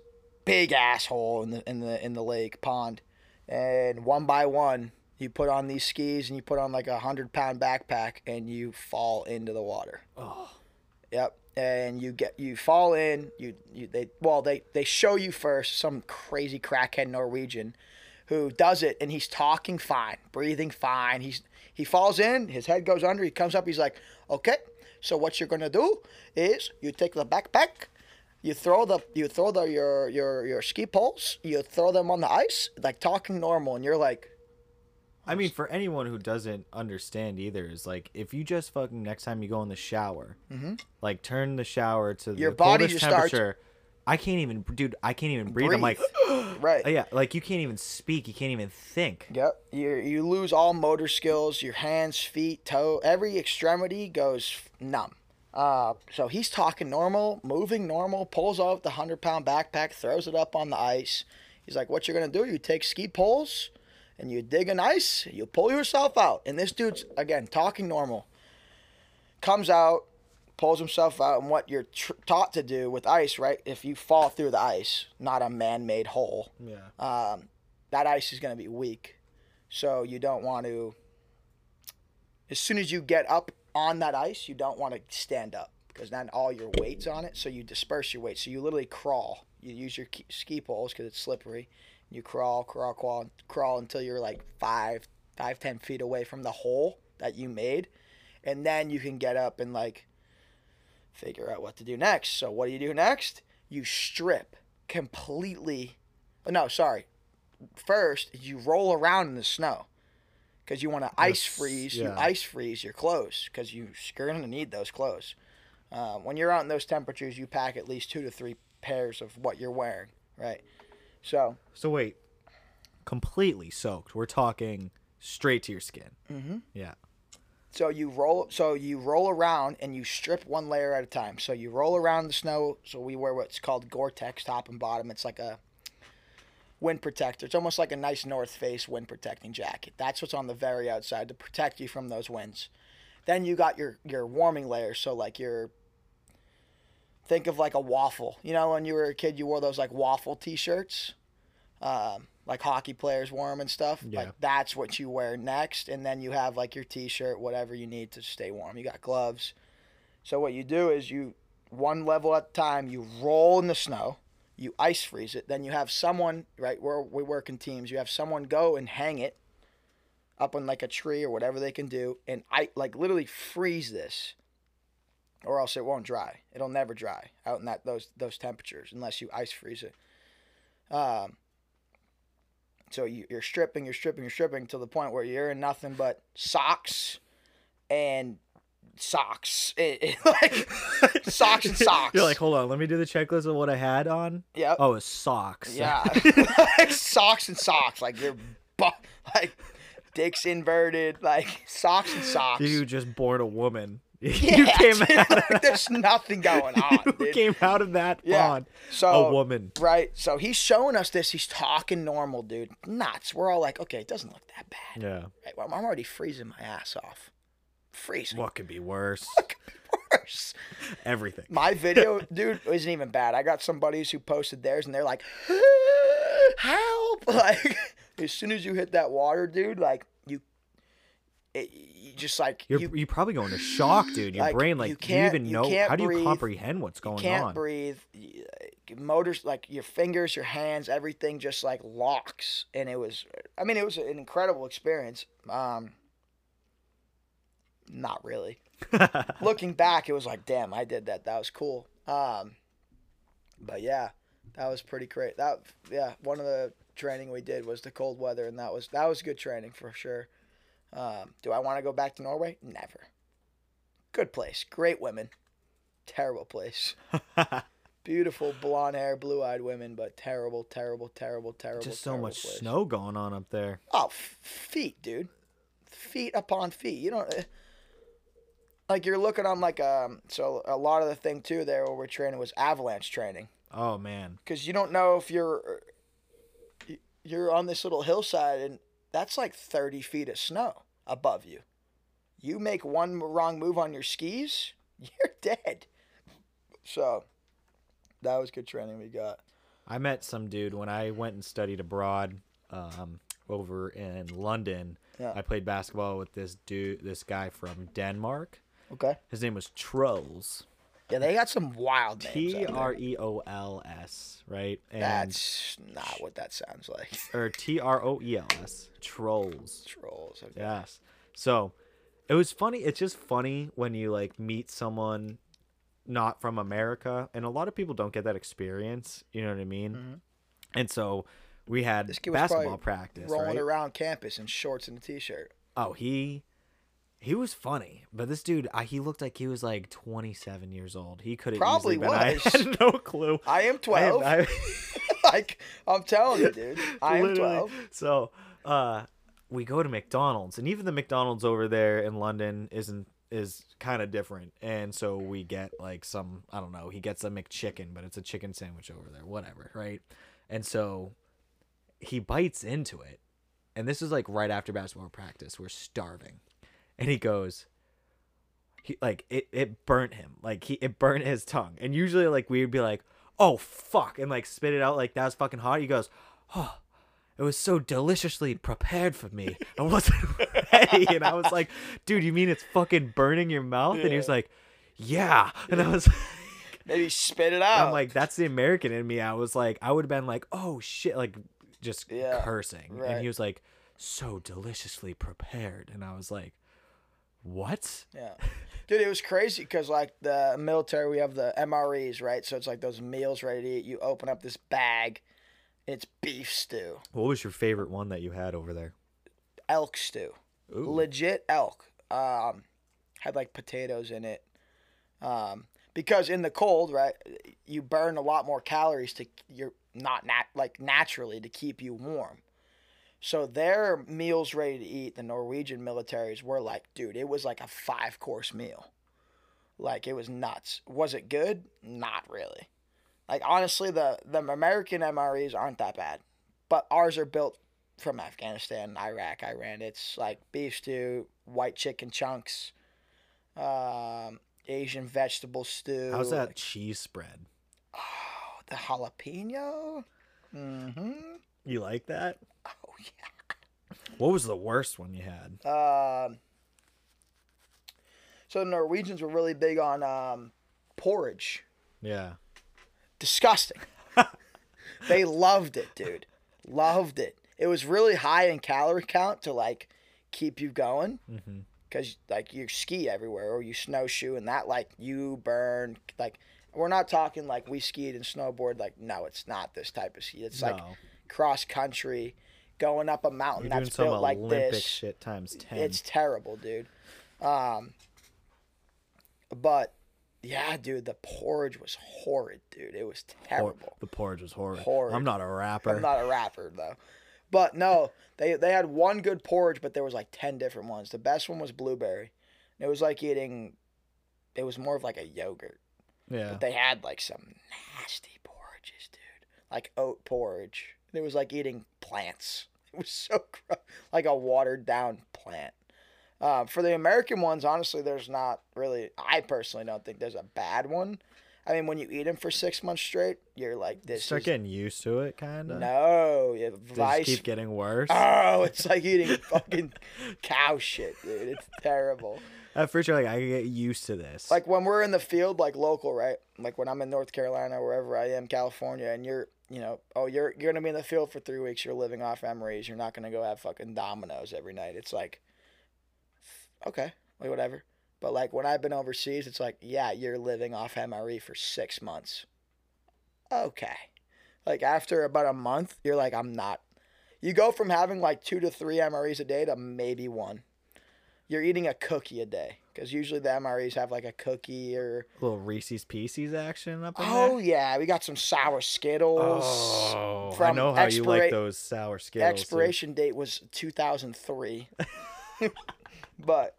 big asshole in the in the in the lake pond and one by one you put on these skis and you put on like a hundred pound backpack and you fall into the water Oh, Yep. And you get you fall in, you you they well they they show you first some crazy crackhead Norwegian who does it and he's talking fine, breathing fine. He's he falls in, his head goes under, he comes up, he's like, "Okay, so what you're going to do is you take the backpack, you throw the you throw the your your your ski poles, you throw them on the ice, like talking normal and you're like, I mean, for anyone who doesn't understand either, is like if you just fucking next time you go in the shower, like turn the shower to Mm-hmm. Your the body coldest just starts- temperature. I can't even, dude. I can't even breathe. I'm like, <gasps> right. yeah, like you can't even speak. You can't even think. Yep. You you lose all motor skills. Your hands, feet, toe, every extremity goes numb. Uh, so he's talking normal, moving normal, pulls off the hundred pound backpack, throws it up on the ice. He's like, "What you're gonna do? You take ski poles, and you dig an ice. You pull yourself out." And this dude's again talking normal. Comes out, pulls himself out, and what you're tr- taught to do with ice, right? If you fall through the ice, not a man-made hole, Yeah. um, that ice is going to be weak. So you don't want to. As soon as you get up on that ice, you don't want to stand up because then all your weight's on it. So you disperse your weight. So you literally crawl. You use your ski poles because it's slippery. You crawl, crawl, crawl, crawl until you're like five, five, ten feet away from the hole that you made, and then you can get up and like figure out what to do next. So what do you do next? You strip completely. No, sorry. First, you roll around in the snow because you want to ice freeze. You ice freeze your clothes because you, you're going to need those clothes. Uh, when you're out in those temperatures, you pack at least two to three pairs of what you're wearing, right? So So wait, completely soaked. We're talking straight to your skin. Mm-hmm. Yeah. So you roll so you roll around and you strip one layer at a time. So you roll around the snow. So we wear what's called Gore-Tex top and bottom. It's like a wind protector. It's almost like a nice North Face wind protecting jacket. That's what's on the very outside to protect you from those winds. Then you got your your warming layer. So like your think of like a waffle. You know, when you were a kid, you wore those like waffle T-shirts, um, like hockey players wore them and stuff. Yeah. Like that's what you wear next, and then you have like your T-shirt, whatever you need to stay warm. You got gloves. So what you do is you one level at a time. You roll in the snow. You ice freeze it. Then you have someone right where we work in teams. You have someone go and hang it up on like a tree or whatever they can do, and I like literally freeze this or else it won't dry. It'll never dry out in that those those temperatures unless you ice freeze it. Um, so you, you're stripping, you're stripping, you're stripping to the point where you're in nothing but socks and socks, <laughs> It- it- like socks and <laughs> socks. You're like, hold on, let me do the checklist of what I had on. yep, Oh, it's socks. yeah, <laughs> like socks and socks, like you're bu- like dicks inverted, like socks and socks. you just born a woman. <laughs> Yeah, you came dude, out. like, there's nothing going <laughs> on. you dude. came out of that Yeah. So a woman. Right. So he's showing us this. He's talking normal, dude. Nuts. We're all like, okay, it doesn't look that bad. Yeah. Right. Well, I'm already freezing my ass off. Freezing. What could be worse? What could be Worse. Everything. My <laughs> video, dude, isn't even bad. I got some buddies who posted theirs, and they're like, "Help!" Like, as soon as you hit that water, dude, like it, you just like You're you you, are probably going to shock, dude. Your like, brain, like, you can't- even you know? can't How do you breathe. comprehend what's going can't on? breathe. Motors, like your fingers, your hands, everything just like locks, and it was. I mean, it was an incredible experience. Um, not really. <laughs> Looking back, it was like, damn, I did that. That was cool. Um, but yeah, that was pretty great. That yeah, one of the training we did was the cold weather, and that was that was good training for sure. Um, do I want to go back to Norway? Never. Good place, great women. Terrible place. <laughs> Beautiful blonde hair, blue eyed women, but terrible, terrible, terrible, terrible. Just so terrible much place. snow going on up there. Oh, f- feet, dude. Feet upon feet. You don't. eh, Like you're looking on like um. So a lot of the thing too there where we're training was avalanche training Oh man. because you don't know if you're you're on this little hillside and that's like 30 feet of snow above you. You make one wrong move on your skis, <laughs> you're dead. So that was good training we got. I met some dude when I went and studied abroad um, over in London. Yeah. I played basketball with this dude, this guy from Denmark. Okay. His name was Trolls. Yeah, they got some wild. T. R E O L S, right? And That's not what that sounds like. <laughs> or T R O E L S. Trolls. Trolls. Okay. Yes. So it was funny. It's just funny when you like meet someone not from America, and a lot of people don't get that experience. You know what I mean? And so we had Mm-hmm. This kid was basketball probably practice, Rolling right? around campus in shorts and a t-shirt. Oh, he he was funny, but this dude, I, he looked like he was like 27 years old. He could have Probably been. I was. had no clue. I am I- 12. I- <laughs> <laughs> like I'm telling you, dude. I am Literally. 12. So, uh, we go to McDonald's, and even the McDonald's over there in London isn't is kind of different. And so we get like some, I don't know, he gets a McChicken, but it's a chicken sandwich over there, whatever, right? And so he bites into it, and this is like right after basketball practice. We're starving, and he goes, he like it it burnt him. Like he it burnt his tongue. And usually like we would be like, "Oh fuck," and like spit it out like that was fucking hot. He goes, "Oh." It was so deliciously prepared for me. I wasn't <laughs> ready, and I was like, "Dude, you mean it's fucking burning your mouth?" And he was like, "Yeah," and I was <laughs> like, Maybe spit it out. I'm like, that's the American in me. I was like, I would have been like, oh shit, like just Yeah, cursing. And he was like, so deliciously prepared. And I was like, what? Yeah. Dude, it was crazy because, like, the military, we have the MREs, right? So it's like those meals ready to eat. You open up this bag, it's beef stew, What was your favorite one that you had over there? elk stew, Ooh. legit elk. Um, had like potatoes in it. Um, because in the cold, right, you burn a lot more calories to you're not nat like naturally to keep you warm. So their meals ready to eat, the Norwegian militaries were like, dude, it was like a five course meal. Like it was nuts. Was it good? Not really. Like honestly, the the American MREs aren't that bad, but ours are built from Afghanistan, Iraq, Iran. It's like beef stew, white chicken chunks, um, Asian vegetable stew. How's that like, cheese spread? Oh, the jalapeno. Mm-hmm. You like that? Oh yeah. What was the worst one you had? Um. So the Norwegians were really big on um, porridge. Yeah. Disgusting. <laughs> they loved it, dude. Loved it. It was really high in calorie count to like keep you going. Mm-hmm. because like you ski everywhere or you snowshoe and that like you burn like we're not talking like we skied and snowboard like no it's not this type of ski it's like no. Cross country going up a mountain You're that's built like Olympic this shit times 10. it's terrible dude um but yeah dude the porridge was horrid dude it was Hor- terrible the porridge was horrid. Horrid. I'm not a rapper. I'm not a rapper though. But no, they they had one good porridge, but there was like ten different ones. The best one was blueberry. It was like eating. It was more of like a yogurt. yeah. But they had like some nasty porridges, dude. Like oat porridge. It was like eating plants. <laughs> It was so gross, like a watered down plant. Uh, for the American ones, honestly, there's not really. I personally don't think there's a bad one. I mean, when you eat them for six months straight, you're like, this Start is getting used to it, kind of. no, yeah, vice. keep getting worse. Oh, it's like eating <laughs> fucking cow shit, dude. It's terrible. At first, you're like, I can get used to this. Like when we're in the field, like local, right? Like when I'm in North Carolina, wherever I am, California, and you're, you know, oh, you're you're gonna be in the field for three weeks. You're living off MREs. You're not gonna go have fucking Domino's every night. It's like, okay, like whatever. But like when I've been overseas, it's like, yeah, you're living off MRE for six months. Okay. Like after about a month, you're like, I'm not. You go from having like two to three MREs a day to maybe one. You're eating a cookie a day because usually the MREs have like a cookie or. little Reese's Pieces action up in Oh there. yeah, we got some sour Skittles. Oh, I know how you like those sour Skittles. Expiration date was 2003. <laughs> but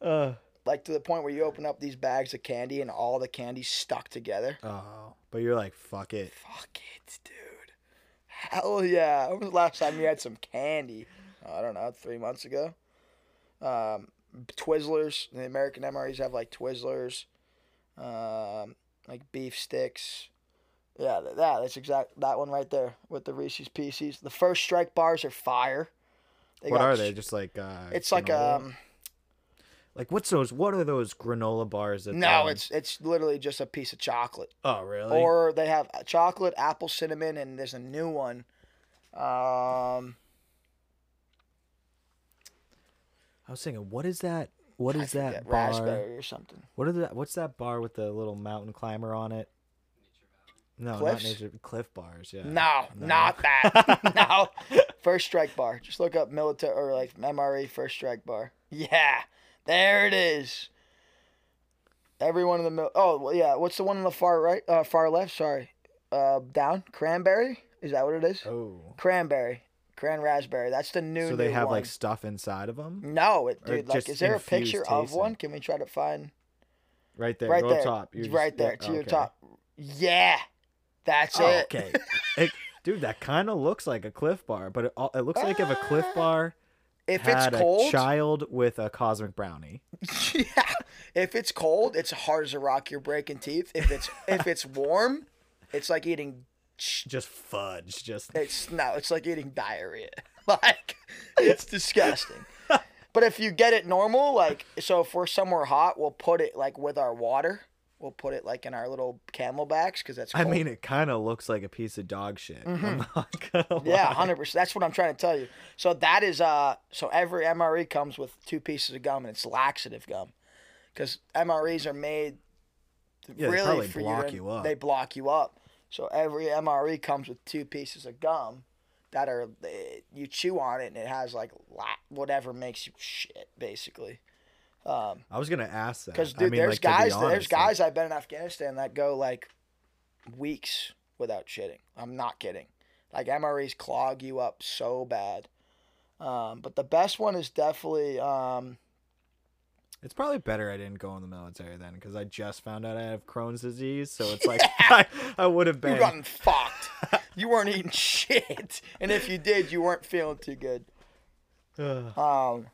Uh, like to the point where you open up these bags of candy and all the candy stuck together. oh, but you're like, fuck it. Fuck it, dude. Hell yeah. When was the last time you had some candy? I don't know, three months ago. Um, Twizzlers. The American MREs have like Twizzlers, um, like beef sticks. Yeah, that, that that's exact that one right there with the Reese's Pieces. The first strike bars are fire. They what are they? Just like uh, It's like um like what's those? What are those granola bars? That no, um, it's it's literally just a piece of chocolate. oh really? Or they have chocolate, apple, cinnamon, and there's a new one. Um, I was thinking, what is that? What is I that bar? raspberry or something. What are that? What's that bar with the little mountain climber on it? No, Cliffs? not nature. Clif bars. Yeah. No, No. not that. <laughs> no, first strike bar. Just look up military or like MRE first strike bar. Yeah, there it is. Everyone in the middle. Oh, well, yeah. What's the one on the far right? Uh, far left. Sorry. Uh, down. Cranberry. Is that what it is? Oh. Cranberry. Cran raspberry. That's the new. So they new have one. like stuff inside of them, No, it, or dude. Like, is there a picture of one? Can we try to find? right there. right there. top. You're right just- there yeah, to your top. Yeah, that's Oh, it. okay. <laughs> It- dude, that kind of looks like a Clif Bar, but it, it looks like if a Clif Ah. Bar If had it's cold, a child with a cosmic brownie. <laughs> yeah. If it's cold, it's hard as a rock. You're breaking teeth. If it's if it's warm, it's like eating. Just fudge. Just It's no. It's like eating diarrhea. <laughs> Like it's disgusting. <laughs> But if you get it normal, like so, if we're somewhere hot, we'll put it like with our water. We'll put it like in our little CamelBaks because that's. I mean, it kind of looks like a piece of dog shit. Mm-hmm. Yeah, hundred percent. That's what I'm trying to tell you. So that is uh, so every MRE comes with two pieces of gum, and it's laxative gum, because MREs are made Yeah, they really probably for block to- you up. They block you up. So every MRE comes with two pieces of gum that are eh, you chew on it, and it has like whatever makes you shit, basically. Um, I was gonna ask that because I mean, there's like, guys, there's honest, like- guys I've been in Afghanistan that go like weeks without shitting. I'm not kidding. Like MREs clog you up so bad. Um, but the best one is definitely um, It's probably better I didn't go in the military then, because I just found out I have Crohn's disease. So it's like <laughs> I, I would have been. you gotten fucked. <laughs> you weren't eating shit, and if you did, you weren't feeling too good. Ugh. Um,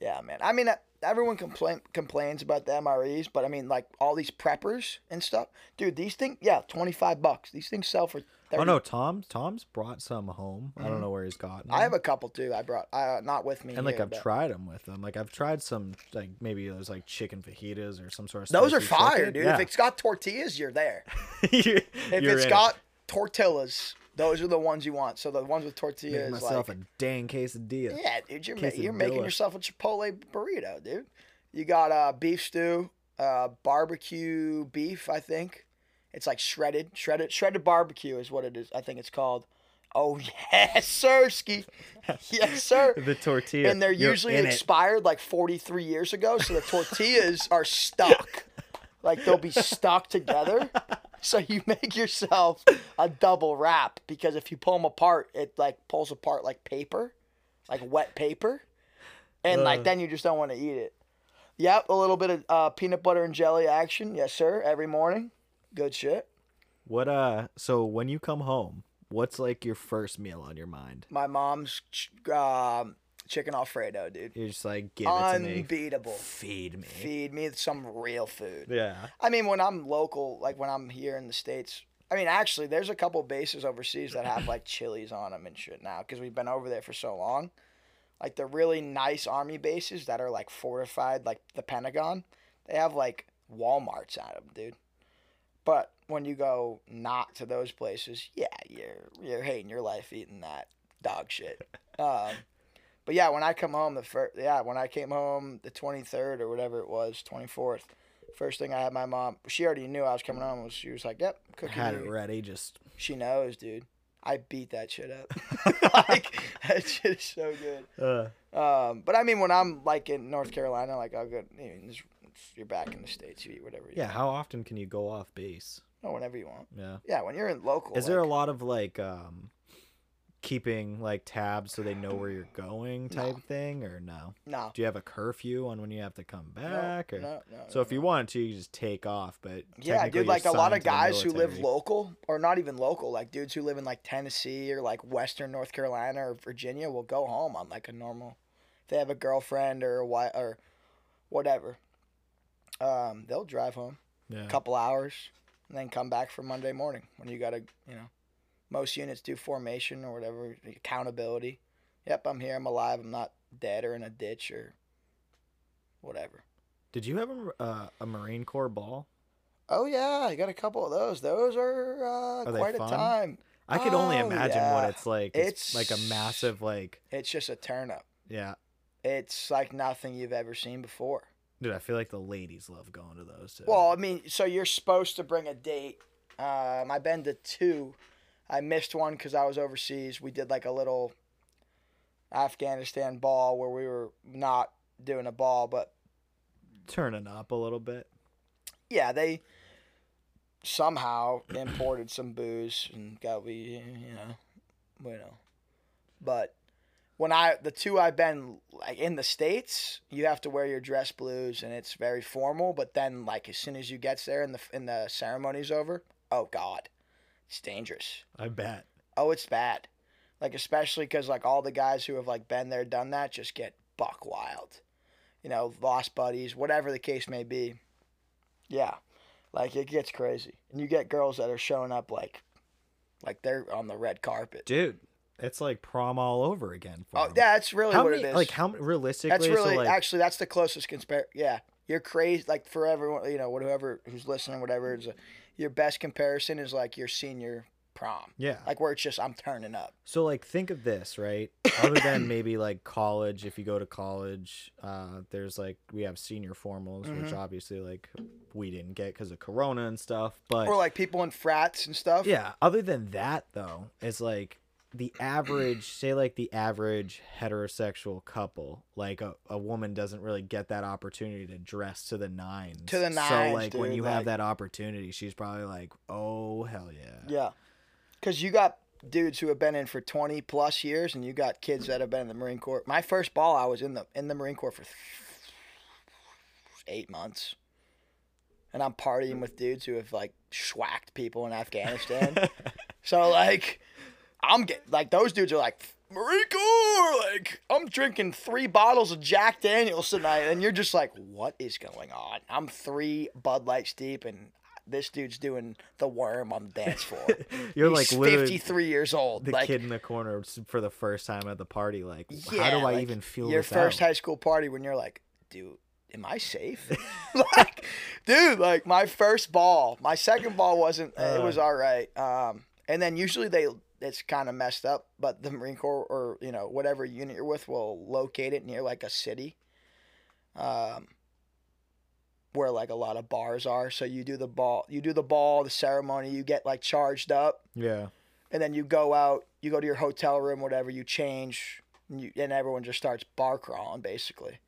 yeah, man. I mean, everyone complain complains about the MREs, but I mean, like all these preppers and stuff, dude. These things, yeah, twenty five bucks. These things sell for. 30. oh no, Tom. Tom's brought some home. I don't know where he's gotten. Mm-hmm. I have a couple too. I brought, uh, not with me. and like here, I've but- tried them with them. Like I've tried some like maybe those like chicken fajitas or some sort of. Those are fire, chicken. dude. Yeah. If it's got tortillas, you're there. <laughs> You're- If it's it. got tortillas, those are the ones you want. So the ones with Make tortillas, myself like, a dang quesadilla. yeah, dude, you're, ma- you're making yourself a Chipotle burrito, dude. You got uh, beef stew, uh, barbecue beef, I think. It's like shredded, shredded, shredded barbecue is what it is. I think it's called. Oh <laughs> yes, sir, ski. Yes, <laughs> sir. The tortilla. and they're usually in it. expired like 43 years ago so the tortillas are stuck <laughs> like they'll be stuck together <laughs> so you make yourself a double wrap because if you pull them apart it like pulls apart like paper like wet paper. And like then you just don't want to eat it. Yep a little bit of uh, peanut butter and jelly action. Yes sir every morning. Good shit. What uh? So when you come home, what's like your first meal on your mind? my mom's um, chicken alfredo dude You're just like give it to me. unbeatable Feed me. feed me some real food Yeah. I mean, when I'm local, like when I'm here in the states, I mean, actually, there's a couple bases overseas that have like <clears throat> Chili's on them and shit now because we've been over there for so long. Like the really nice army bases that are like fortified, like the Pentagon, they have like Walmarts at them, dude. But when you go not to those places, yeah, you're you're hating your life eating that dog shit. <laughs> Um, but yeah, when I come home the first, yeah, when I came home the 23rd or whatever it was, 24th, first thing I had my mom, she already knew I was coming home. Was she was like, "Yep, cooking." had it ready. Just She knows, dude. I beat that shit up. <laughs> <laughs> like that shit is so good. uh. Um, but I mean, when I'm like in North Carolina, like I'll go. I mean, it's- it's- you're back in the states. You eat whatever. You Yeah. want. How often can you go off base? No, whenever you want. Yeah. Yeah, when you're in local. Is there a lot of like um keeping like tabs so they know where you're going type thing or no? No. Do you have a curfew on when you have to come No, back or no, no, So no, if you no. wanted to, you just take off, but Yeah, dude. Like a lot of guys who live local, or not even local, like dudes who live in like Tennessee or like Western North Carolina or Virginia, will go home on like a normal. If they have a girlfriend or a wife or whatever, um, they'll drive home Yeah. a couple hours and then come back for Monday morning when you gotta, you know, most units do formation or whatever accountability. Yep, I'm here. I'm alive. I'm not dead or in a ditch or whatever. Did you have a, uh, a Marine Corps ball? Oh yeah, I got a couple of those. Those are, uh, Are quite a time. I could only Oh, imagine what it's like. It's, like a massive like It's just a turn up. yeah. It's like nothing you've ever seen before. Dude, I feel like the ladies love going to those too. Well, I mean, so you're supposed to bring a date. Um, I've been to two. I missed one because I was overseas. We did like a little Afghanistan ball where we were not doing a ball, but turning up a little bit. yeah, they somehow imported some booze and got we, you know, you know. But when I the two I've been like in the states, you have to wear your dress blues and it's very formal. But then like as soon as you gets there and the and the ceremony's over, oh god, it's dangerous. I bet. Oh, it's bad. Like especially because like all the guys who have like been there, done that, just get buck wild. You know, lost buddies, whatever the case may be. Yeah, like it gets crazy, and you get girls that are showing up like, like they're on the red carpet. dude. It's like prom all over again. For Oh, 'em. yeah, that's really how what many, it is. like how realistically? That's really so, like, actually that's the closest. Yeah, you're crazy. Like for everyone, you know, whoever who's listening, whatever. It's a, your best comparison is like your senior prom. yeah. Like where it's just I'm turning up. So like think of this, right? Other than <coughs> maybe like college, if you go to college, uh, there's like we have senior formals, which Mm-hmm. obviously like we didn't get because of Corona and stuff. But Or like people in frats and stuff. yeah, other than that though, it's like the average, say like the average heterosexual couple, like a, a woman doesn't really get that opportunity to dress to the nines. To the nines So like when you like- have that opportunity, she's probably like, oh hell yeah. Yeah. Because you got dudes who have been in for 20 plus years, and you got kids that have been in the Marine Corps. My first ball, I was in the in the Marine Corps for eight months, and I'm partying with dudes who have like schwacked people in Afghanistan. <laughs> so like, I'm getting like those dudes are like Marine Corps. Like I'm drinking three bottles of Jack Daniels tonight, and you're just like, what is going on? I'm three Bud Lights deep, and this dude's doing the worm on the dance floor. <laughs> You're He's like 53 years old. the like, kid in the corner for the first time at the party. Like, yeah, how do I like, even feel your first out? high school party when you're like, dude, am I safe? <laughs> like, dude, like my first ball, my second ball wasn't. it was Uh. all right. Um, and then usually they it's kind of messed up, but the Marine Corps or you know whatever unit you're with will locate it near like a city. Um. Where like a lot of bars are, so you do the ball, you do the ball, the ceremony, you get like charged up, yeah. and then you go out, you go to your hotel room, whatever, you change, and, you, and everyone just starts bar crawling, basically.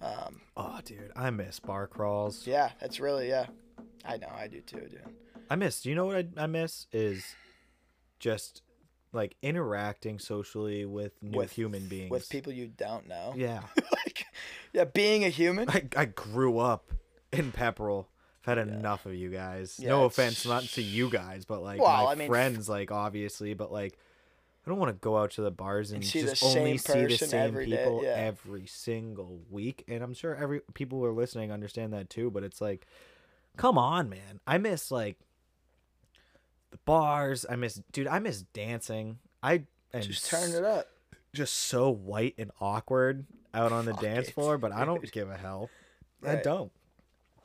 Um, Oh, dude, I miss bar crawls. yeah, that's really yeah. I know, I do too, dude. I miss. Do you know what I, I miss is just like interacting socially with new With- human beings. With people you don't know. Yeah. <laughs> like, yeah, being a human. I, I grew up in Pepperell. I've had enough of you guys. Yeah, no offense, not to you guys, but like Well, my I mean, friends, like obviously, but like I don't want to go out to the bars and, And see just only see the same every day, people yeah. every single week. And I'm sure every people who are listening understand that too. But it's like, come on, man. I miss like the bars. I miss, dude. I miss dancing. I am Just turn it up. just so white and awkward out on the Fuck dance it, floor, but I don't give a hell. I don't.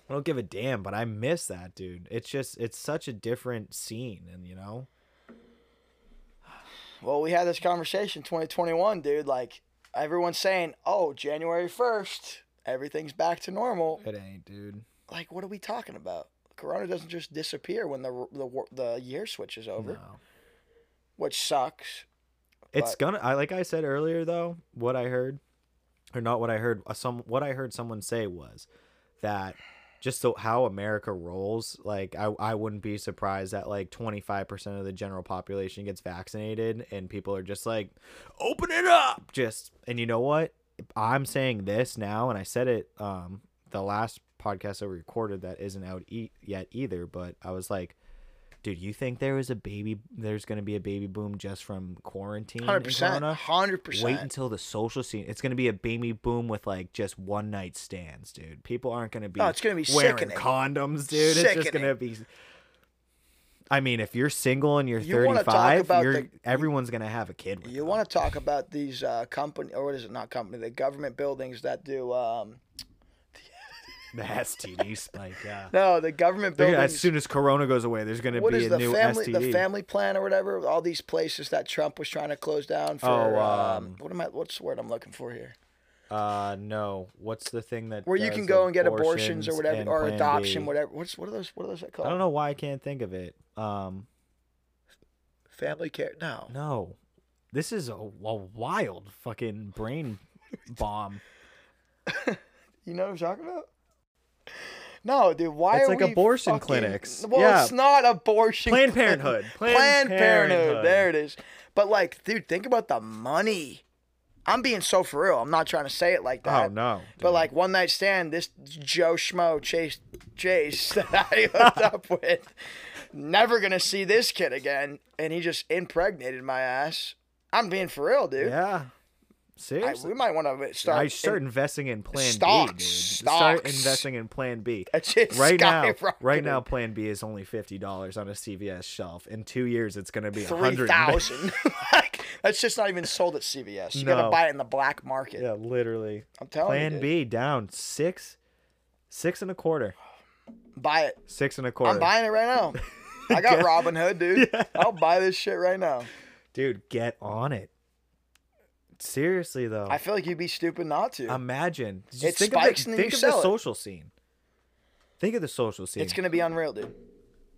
I don't give a damn, but I miss that, dude. It's just it's such a different scene, and you know, Well, we had this conversation 2021, dude. Like everyone's saying, "Oh, January 1st, everything's back to normal." it ain't, dude. Like, what are we talking about? Corona doesn't just disappear when the the the year switches over, No. which sucks. It's But- gonna. I like I said earlier though. What I heard, or not what I heard. uh, Some what I heard someone say was that just so how America rolls. Like I I wouldn't be surprised that like twenty five percent of the general population gets vaccinated, and people are just like, open it up, just. And you know what? I'm saying this now, and I said it um the last podcast I recorded that isn't out e- yet either. But I was like. Dude, you think there was a baby? There's gonna be a baby boom just from quarantine? Hundred percent, Hundred percent. Wait until the social scene. It's gonna be a baby boom with like just one night stands, dude. People aren't gonna be. No, it's gonna be wearing sickening. condoms, dude. It's just gonna be. I mean, if you're single and you're You 35, you're the- everyone's gonna have a kid. With You want to talk about these uh, company or what is it? Not company. The government buildings that do. Um, <laughs> the STD spike. Yeah. no, the government buildings. As soon as Corona goes away, there's gonna be is a the new family STD. the family plan or whatever? All these places that Trump was trying to close down for. Oh, um, um, what am I? What's the word I'm looking for here? Uh, no. What's the thing that Where you can go and get abortions or whatever, or adoption, B? whatever. What's what are those? What are those called? I don't know why I can't think of it. Um, Family care? No. no, this is a, a wild fucking brain bomb. <laughs> You know what I'm talking about? No, dude. Why It's like abortion fucking- clinics. Well, Yeah. it's not abortion. Planned. Parenthood. Planned, Planned Parenthood. Parenthood. There it is. But like, dude, think about the money. I'm being so for real. I'm not trying to say it like that. Oh no! But like one night stand, this Joe Schmo Chase Chase <laughs> that I hooked <laughs> up with, never gonna see this kid again, and he just impregnated my ass. I'm being for real, dude. Yeah. I, Seriously. we might want to start. I start investing in Plan B, Stocks. Start investing in Plan B. <laughs> Right now, right now, Plan B is only fifty dollars on a CVS shelf. In two years, it's gonna be a three hundred. <laughs> <laughs> like that's just not even sold at CVS. You gotta buy it in the black market. Yeah, literally. I'm telling Plan you, dude. B down six, six and a quarter, Buy it. six and a quarter. I'm buying it right now. I got Robin Hood, dude. I'll buy this shit right now. Dude, get on it. Seriously though, I feel like you'd be stupid not to. imagine. Just It think spikes of the, then think of the sell it. social scene. Think of the social scene. it's gonna be unreal, dude.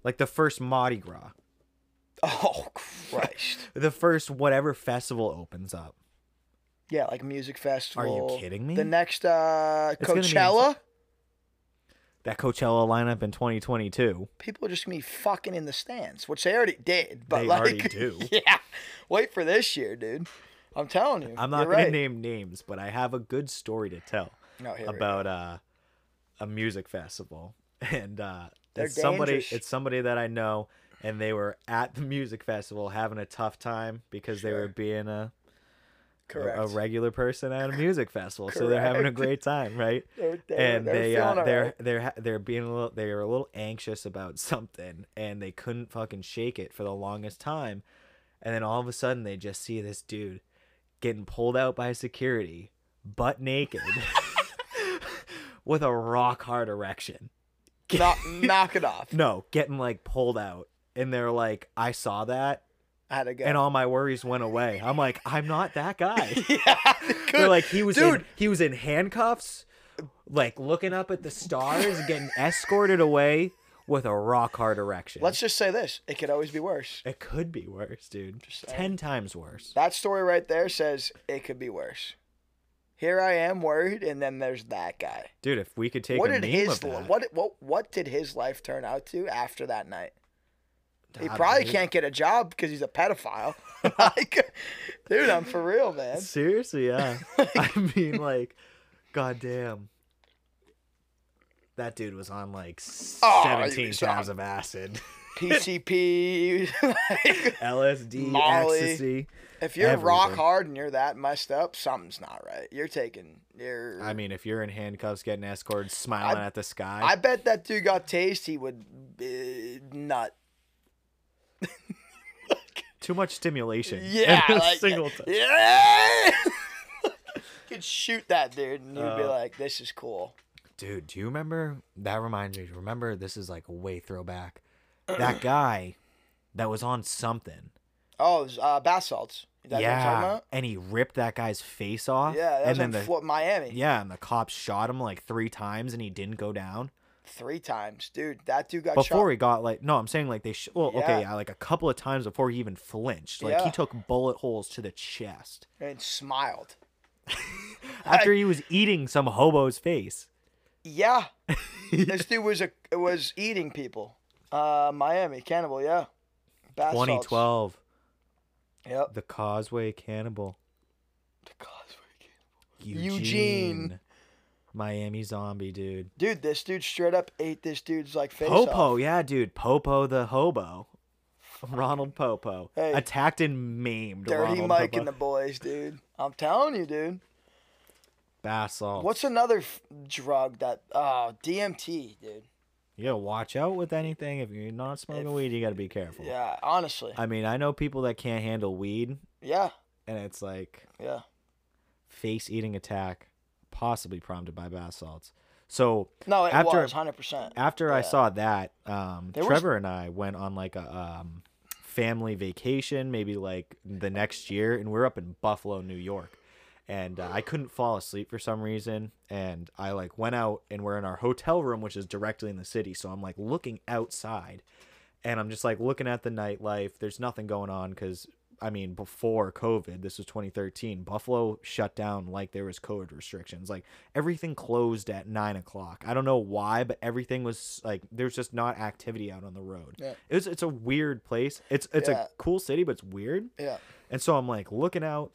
like the first Mardi Gras, <laughs> Oh Christ. <laughs> the first whatever festival opens up. yeah, like music festival. Are you kidding me? The next uh Coachella, That Coachella lineup in 2022. people are just gonna be fucking in the stands, which they already did. But They like, already do. <laughs> Yeah. Wait for this year, dude. I'm telling you. I'm not you're gonna name names, but I have a good story to tell No, about uh, a music festival, <laughs> and uh, it's somebody it's somebody that I know, and they were at the music festival having a tough time because they were being a, a Correct. a regular person at a music festival, so they're having a great time, right? <laughs> They're- they're- and they're they uh, they're right. they're they're being a little they're a little anxious about something and they couldn't fucking shake it for the longest time and then all of a sudden they just see this dude getting pulled out by security butt naked <laughs> with a rock hard erection knock, knock it off. no getting like pulled out and they're like i saw that had to go. and all my worries went away i'm like i'm not that guy <laughs> yeah, they're like he was dude. in, he was in handcuffs, like looking up at the stars, getting escorted away with a rock hard erection. Let's just say this: it could always be worse. It could be worse, dude. Ten times worse. That story right there says it could be worse. Here I am worried, and then there's that guy. Dude, if we could take what a did his of that, what what what did his life turn out to after that night? He God, probably dude. can't get a job because he's a pedophile. <laughs> like, dude, I'm for real, man. Seriously, yeah. <laughs> I mean, like, goddamn. That dude was on like Oh, seventeen was times on- of acid, PCP. like, LSD, Molly. ecstasy. if you're rock hard and you're that messed up, something's not right. You're taking. You're. I mean, if you're in handcuffs, getting escorted, smiling at the sky. I bet that dude got tased. He would uh, nut. <laughs> Too much stimulation. Yeah, like single time. yeah. <laughs> Could shoot that dude, and you'd be Uh, like, "This is cool." Dude, do you remember? That reminds me. Remember, this is like way throwback. That <clears throat> guy that was on something. Oh, uh, bath salts. That what you're talking yeah, and he ripped that guy's face off. Yeah, that and then the Flo- Miami. yeah, and the cops shot him like three times, and he didn't go down Three times, dude. That dude got before shot. he got like. No, I'm saying like they. Sh- well, okay, Yeah. yeah, like a couple of times before he even flinched. Like Yeah. he took bullet holes to the chest and smiled. <laughs> after he was eating some hobo's face. Yeah, <laughs> this dude was a was eating people. Uh, Miami cannibal. Yeah. Bath salts. 2012, Yep. the Causeway Cannibal. The Causeway Eugene. Eugene. Miami zombie, dude. Dude, this dude straight up ate this dude's like face Poppo, off. yeah, dude. Poppo the hobo. Ronald Poppo. Hey. Attacked and maimed. Dirty Ronald Mike Poppo. and the boys, dude. I'm telling you, dude. Bath salts. What's another f- drug that? Oh, DMT, dude. You gotta watch out with anything. If you're not smoking If- weed, you gotta be careful. Yeah, honestly. I mean, I know people that can't handle weed, Yeah, and it's like yeah. face eating attack, possibly prompted by bath salts. So No, it After- was hundred percent. after I saw that, um, There was- Trevor and I went on like a um, family vacation, maybe like the next year, and we're up in Buffalo, New York. And uh, I couldn't fall asleep for some reason, and I like went out, and we're in our hotel room, which is directly in the city. So I'm like looking outside, and I'm just like looking at the nightlife. There's nothing going on because I mean, before COVID, this was 2013. Buffalo shut down like there was COVID restrictions. Like everything closed at nine o'clock. I don't know why, but everything was like there's just not activity out on the road. Yeah. It's it's a weird place. It's it's Yeah. a cool city, but it's weird. Yeah. And so I'm like looking out,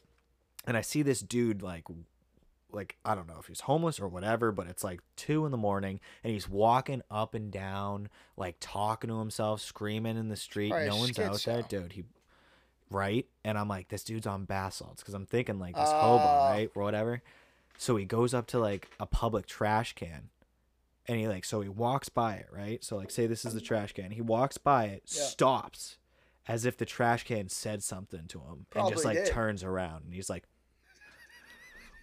and I see this dude like, like I don't know if he's homeless or whatever, but it's like two in the morning, and he's walking up and down, like talking to himself, screaming in the street. Probably no one's out there, dude. He right? And I'm like, this dude's on bath salts because I'm thinking like this hobo, Oh. right, or whatever. So he goes up to like a public trash can, and he like so he walks by it, right? So like say this is the trash can, he walks by it, Yeah. stops, as if the trash can said something to him, and just like did. turns around, and he's like,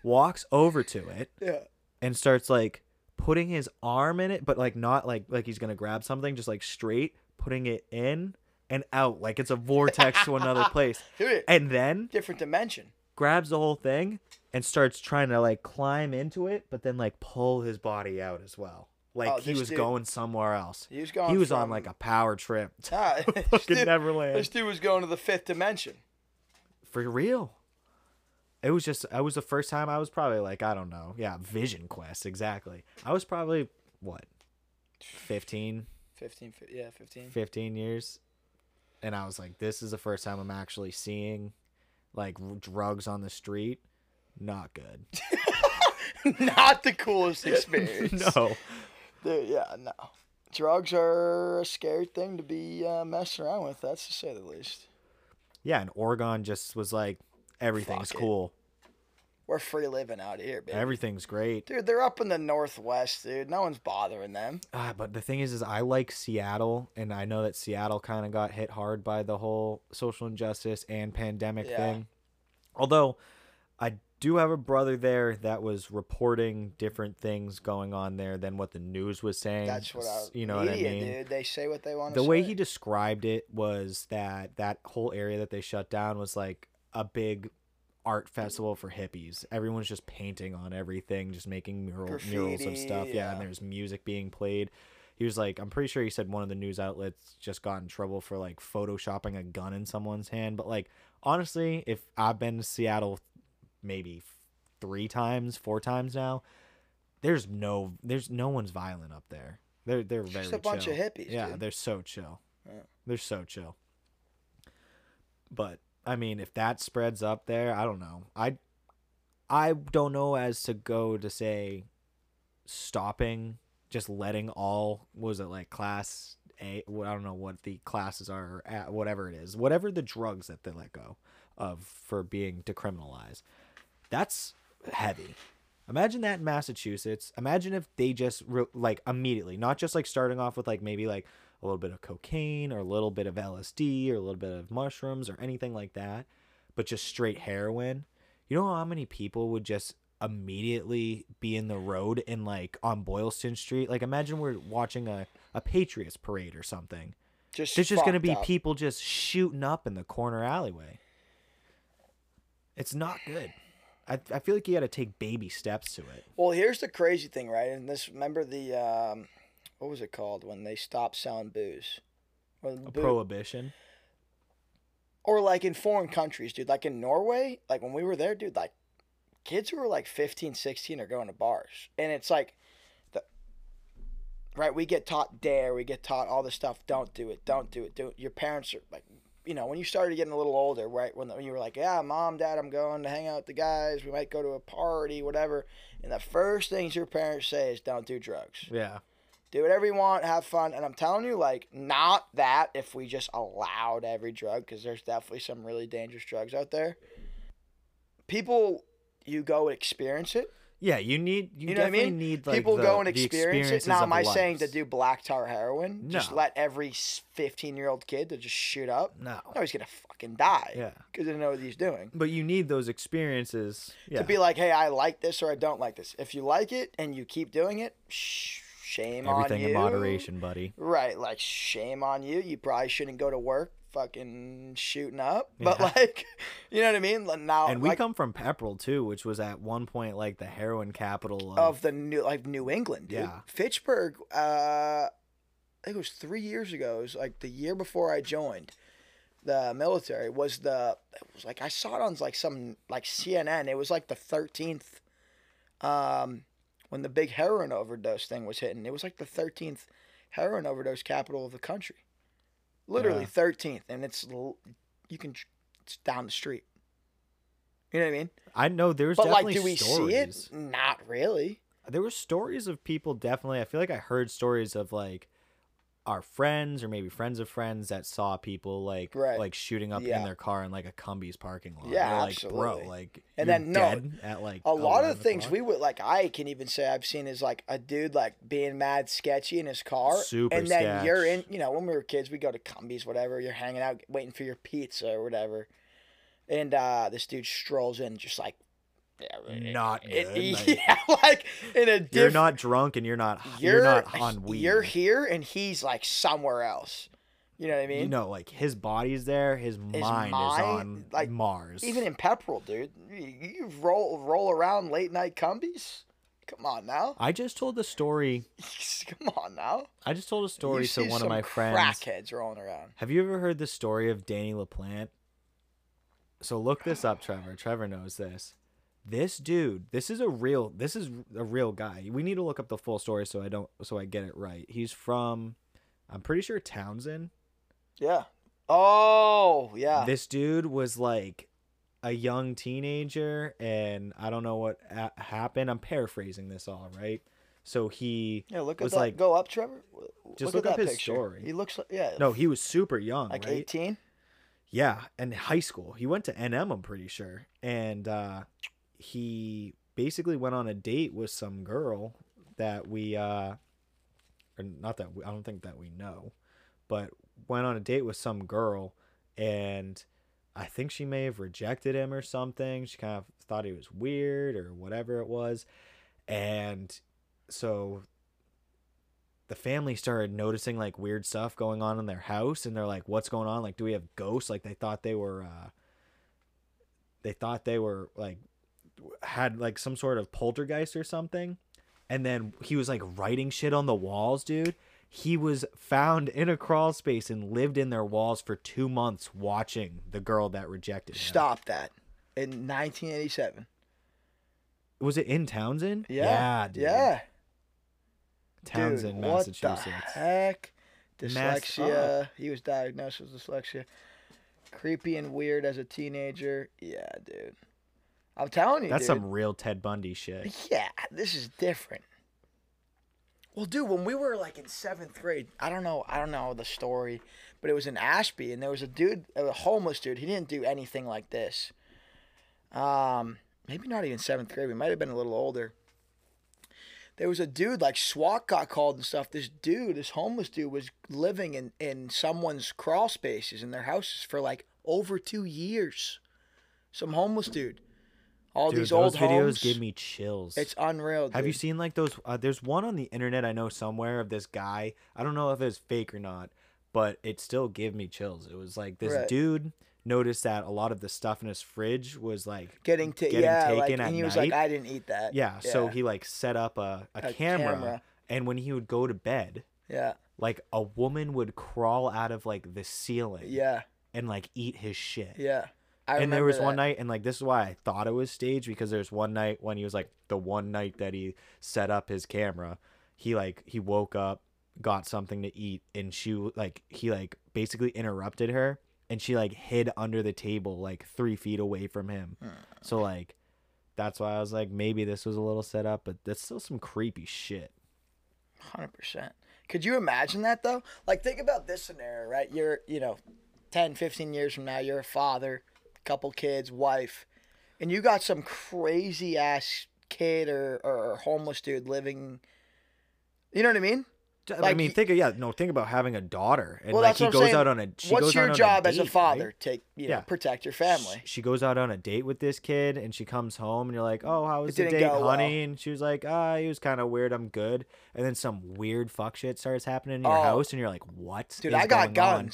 walks over to it Yeah. and starts like putting his arm in it, but like not like like he's gonna grab something, just like straight putting it in and out like it's a vortex to another <laughs> place, Dude, and then different dimension. grabs the whole thing and starts trying to like climb into it, but then like pull his body out as well. Like Oh, he was dude- going somewhere else. He was going. He was on like a power trip. Ah, <laughs> this, Fucking dude, Neverland. this dude was going to the fifth dimension. For real. It was just it was the first time I was probably like, I don't know. Yeah, Vision Quest, exactly. I was probably what? 15, 15, fi- yeah, 15. 15 years. And I was like, this is the first time I'm actually seeing like r- drugs on the street. Not good. <laughs> Not the coolest <laughs> experience. no. Dude, yeah, no. Drugs are a scary thing to be uh, messing around with. That's to say the least. Yeah, and Oregon just was like everything's Fuck it. cool. We're free living out here, baby. Everything's great. Dude, they're up in the northwest, dude. No one's bothering them. Ah, but the thing is, is I like Seattle, and I know that Seattle kind of got hit hard by the whole social injustice and pandemic Yeah. thing. Although, I do have a brother there that was reporting different things going on there than what the news was saying. That's what I. you know media, what I mean. dude. They say what they want to say. The say. way he described it was that that whole area that they shut down was like a big art festival for hippies. Everyone's just painting on everything, just making mural, murals of stuff. Yeah, and there's music being played. He was like, I'm pretty sure he said one of the news outlets just got in trouble for like photoshopping a gun in someone's hand. But like, honestly, if I've been to Seattle maybe three times, four times now, there's no, there's no one's violent up there. They're they're very just a bunch chill. of hippies, Yeah, dude. they're so chill. Yeah. They're so chill. But I mean, if that spreads up there, I don't know. I I don't know as to go to say stopping, just letting all was it like class A? I don't know what the classes are, at, whatever it is, whatever the drugs that they let go of for being decriminalized. That's heavy. Imagine that in Massachusetts. Imagine if they just re- like immediately, not just like starting off with like maybe like a little bit of cocaine or a little bit of LSD or a little bit of mushrooms or anything like that, but just straight heroin. You know how many people would just immediately be in the road in like on Boylston Street? Like imagine we're watching a, a Patriots parade or something. just There's just gonna be up. people just shooting up in the corner alleyway. It's not good. I, I feel like you got to take baby steps to it. Well, here's the crazy thing, right? And this, remember the, um, what was it called when they stopped selling booze? Boo- prohibition. or like in foreign countries, dude. Like in Norway, like when we were there, dude, like kids who were like 15, 16 are going to bars. And it's like, the, right? We get taught dare, we get taught all this stuff. Don't do it, don't do it, do it. Your parents are like, you know, when you started getting a little older, right? When, when you were like, yeah, mom, dad, I'm going to hang out with the guys. We might go to a party, whatever. And the first things your parents say is, don't do drugs. Yeah. Do whatever you want, have fun. And I'm telling you, like, not that if we just allowed every drug, because there's definitely some really dangerous drugs out there. People, you go experience it. Yeah, you need you, You know what I definitely mean? need like People the, go and experience it. experiences Now, am I saying to do black tar heroin? Just let every 15 year old kid to just shoot up? No. No, he's going to fucking die. Yeah. Because he doesn't know what he's doing. But you need those experiences. Yeah. To be like, hey, I like this or I don't like this. If you like it and you keep doing it, sh- shame Everything on you. Everything in moderation, buddy. Right, like shame on you. You probably shouldn't go to work fucking shooting up. <laughs> But Yeah. like, you know what I mean? Like, Now, And we like, come from Pepperell too, which was at one point like the heroin capital of, of the new like New England, dude. Yeah. Fitchburg. Uh, I think it was three years ago. It was like the year before I joined the military. Was the it was like I saw it on like some like CNN. It was like the thirteenth, um, when the big heroin overdose thing was hitting. It was like the thirteenth heroin overdose capital of the country. Literally Yeah. thirteenth, and it's you can it's down the street. You know what I mean? I know there's But like, do we stories. see it? Not really. There were stories of people definitely. I feel like I heard stories of like our friends or maybe friends of friends that saw people like Right. like shooting up Yeah. in their car in like a Cumbies parking lot. Yeah, like, absolutely. bro, like And then, no, dead at like a lot of things o'clock? we would like I can even say I've seen is like a dude like being mad sketchy in his car. Super and then you're in you know, when we were kids we go to Cumbies, whatever, you're hanging out waiting for your pizza or whatever. And uh this dude strolls in just like Not it- good, <laughs> like- yeah, like in a You're not drunk and you're not you're, not on weed. You're here and he's like somewhere else. You know what I mean? you know, like his body's there, his, mind, is on like, Mars. Even in Pepperell, dude, you, roll roll around late night cumbies. Come on now, I just told the story. <laughs> come on now. I just told a story you to one of my friends. Crackheads rolling around. Have you ever heard the story of Danny LaPlante? So look this up, Trevor. Trevor knows this. This dude, this is a real this is a real guy. We need to look up the full story so I don't so I get it right. He's from I'm pretty sure Townsend. Yeah. Oh yeah. This dude was like a young teenager and I don't know what a- happened. I'm paraphrasing this all, right? So he yeah. Look at was that. like Go up, Trevor. Just look, up that his picture. story. He looks like yeah. No, he was super young, like right? 18. Yeah, and high school. He went to NM, I'm pretty sure. And uh, he basically went on a date with some girl that we, uh, or not that we, I don't think that we know, but went on a date with some girl. And I think she may have rejected him or something. She kind of thought he was weird or whatever it was. And so the family started noticing like weird stuff going on in their house and they're like what's going on like do we have ghosts like they thought they were uh they thought they were like had like some sort of poltergeist or something and then he was like writing shit on the walls dude he was found in a crawl space and lived in their walls for two months watching the girl that rejected him. Stop that. In 1987. was it in townsend Yeah. dude. Yeah. townsend Dude, massachusetts What the heck? Mass- Dyslexia. He was diagnosed with dyslexia. Creepy and weird as a teenager. Yeah, dude. I'm telling you, that's dude. some real ted bundy shit Yeah, this is different. Well, dude, when we were like in seventh grade, I don't know, I don't know the story, but it was in Ashby, and there was a dude, a homeless dude. He didn't do anything like this. Um, maybe not even seventh grade. We might have been a little older. There was a dude like SWAT got called and stuff. This dude, this homeless dude, was living in in someone's crawl spaces in their houses for like over two years. Some homeless dude. All Dude, these those old videos homes. give me chills. It's unreal. Have you seen like those? Uh, there's one on the internet I know somewhere of this guy. I don't know if it's fake or not, but it still gave me chills. It was like this Right. dude noticed that a lot of the stuff in his fridge was like getting to getting yeah, like, taken at and he was night. like, I didn't eat that. yeah, So he like set up a, a, A camera, camera. and when he would go to bed, yeah, like a woman would crawl out of like the ceiling yeah, and like eat his shit. yeah. I and there was one night and like this is why i thought it was staged because there's one night when he was like the one night that he set up his camera he like he woke up got something to eat and she like he like basically interrupted her and she like hid under the table like three feet away from him Hmm. so like that's why i was like maybe this was a little set up but that's still some creepy shit Hundred percent. Could you imagine that though? Like, think about this scenario, right? You're, you know, 10, 15 years from now, you're a father, couple kids, wife, and you got some crazy ass kid or, or homeless dude living. You know what I mean? i mean think of yeah no think about having a daughter and Well, like he goes saying. out on a she What's goes your out on job a as a father? right? Take, you Yeah. know, protect your family. She goes out on a date with this kid, and she comes home, and you're like, "Oh, how was the date, honey?" And she was like, "Ah, he was kind of weird. I'm good." And then some weird fuck shit starts happening in your Oh. house, and you're like, "What?" Dude, I got going on?"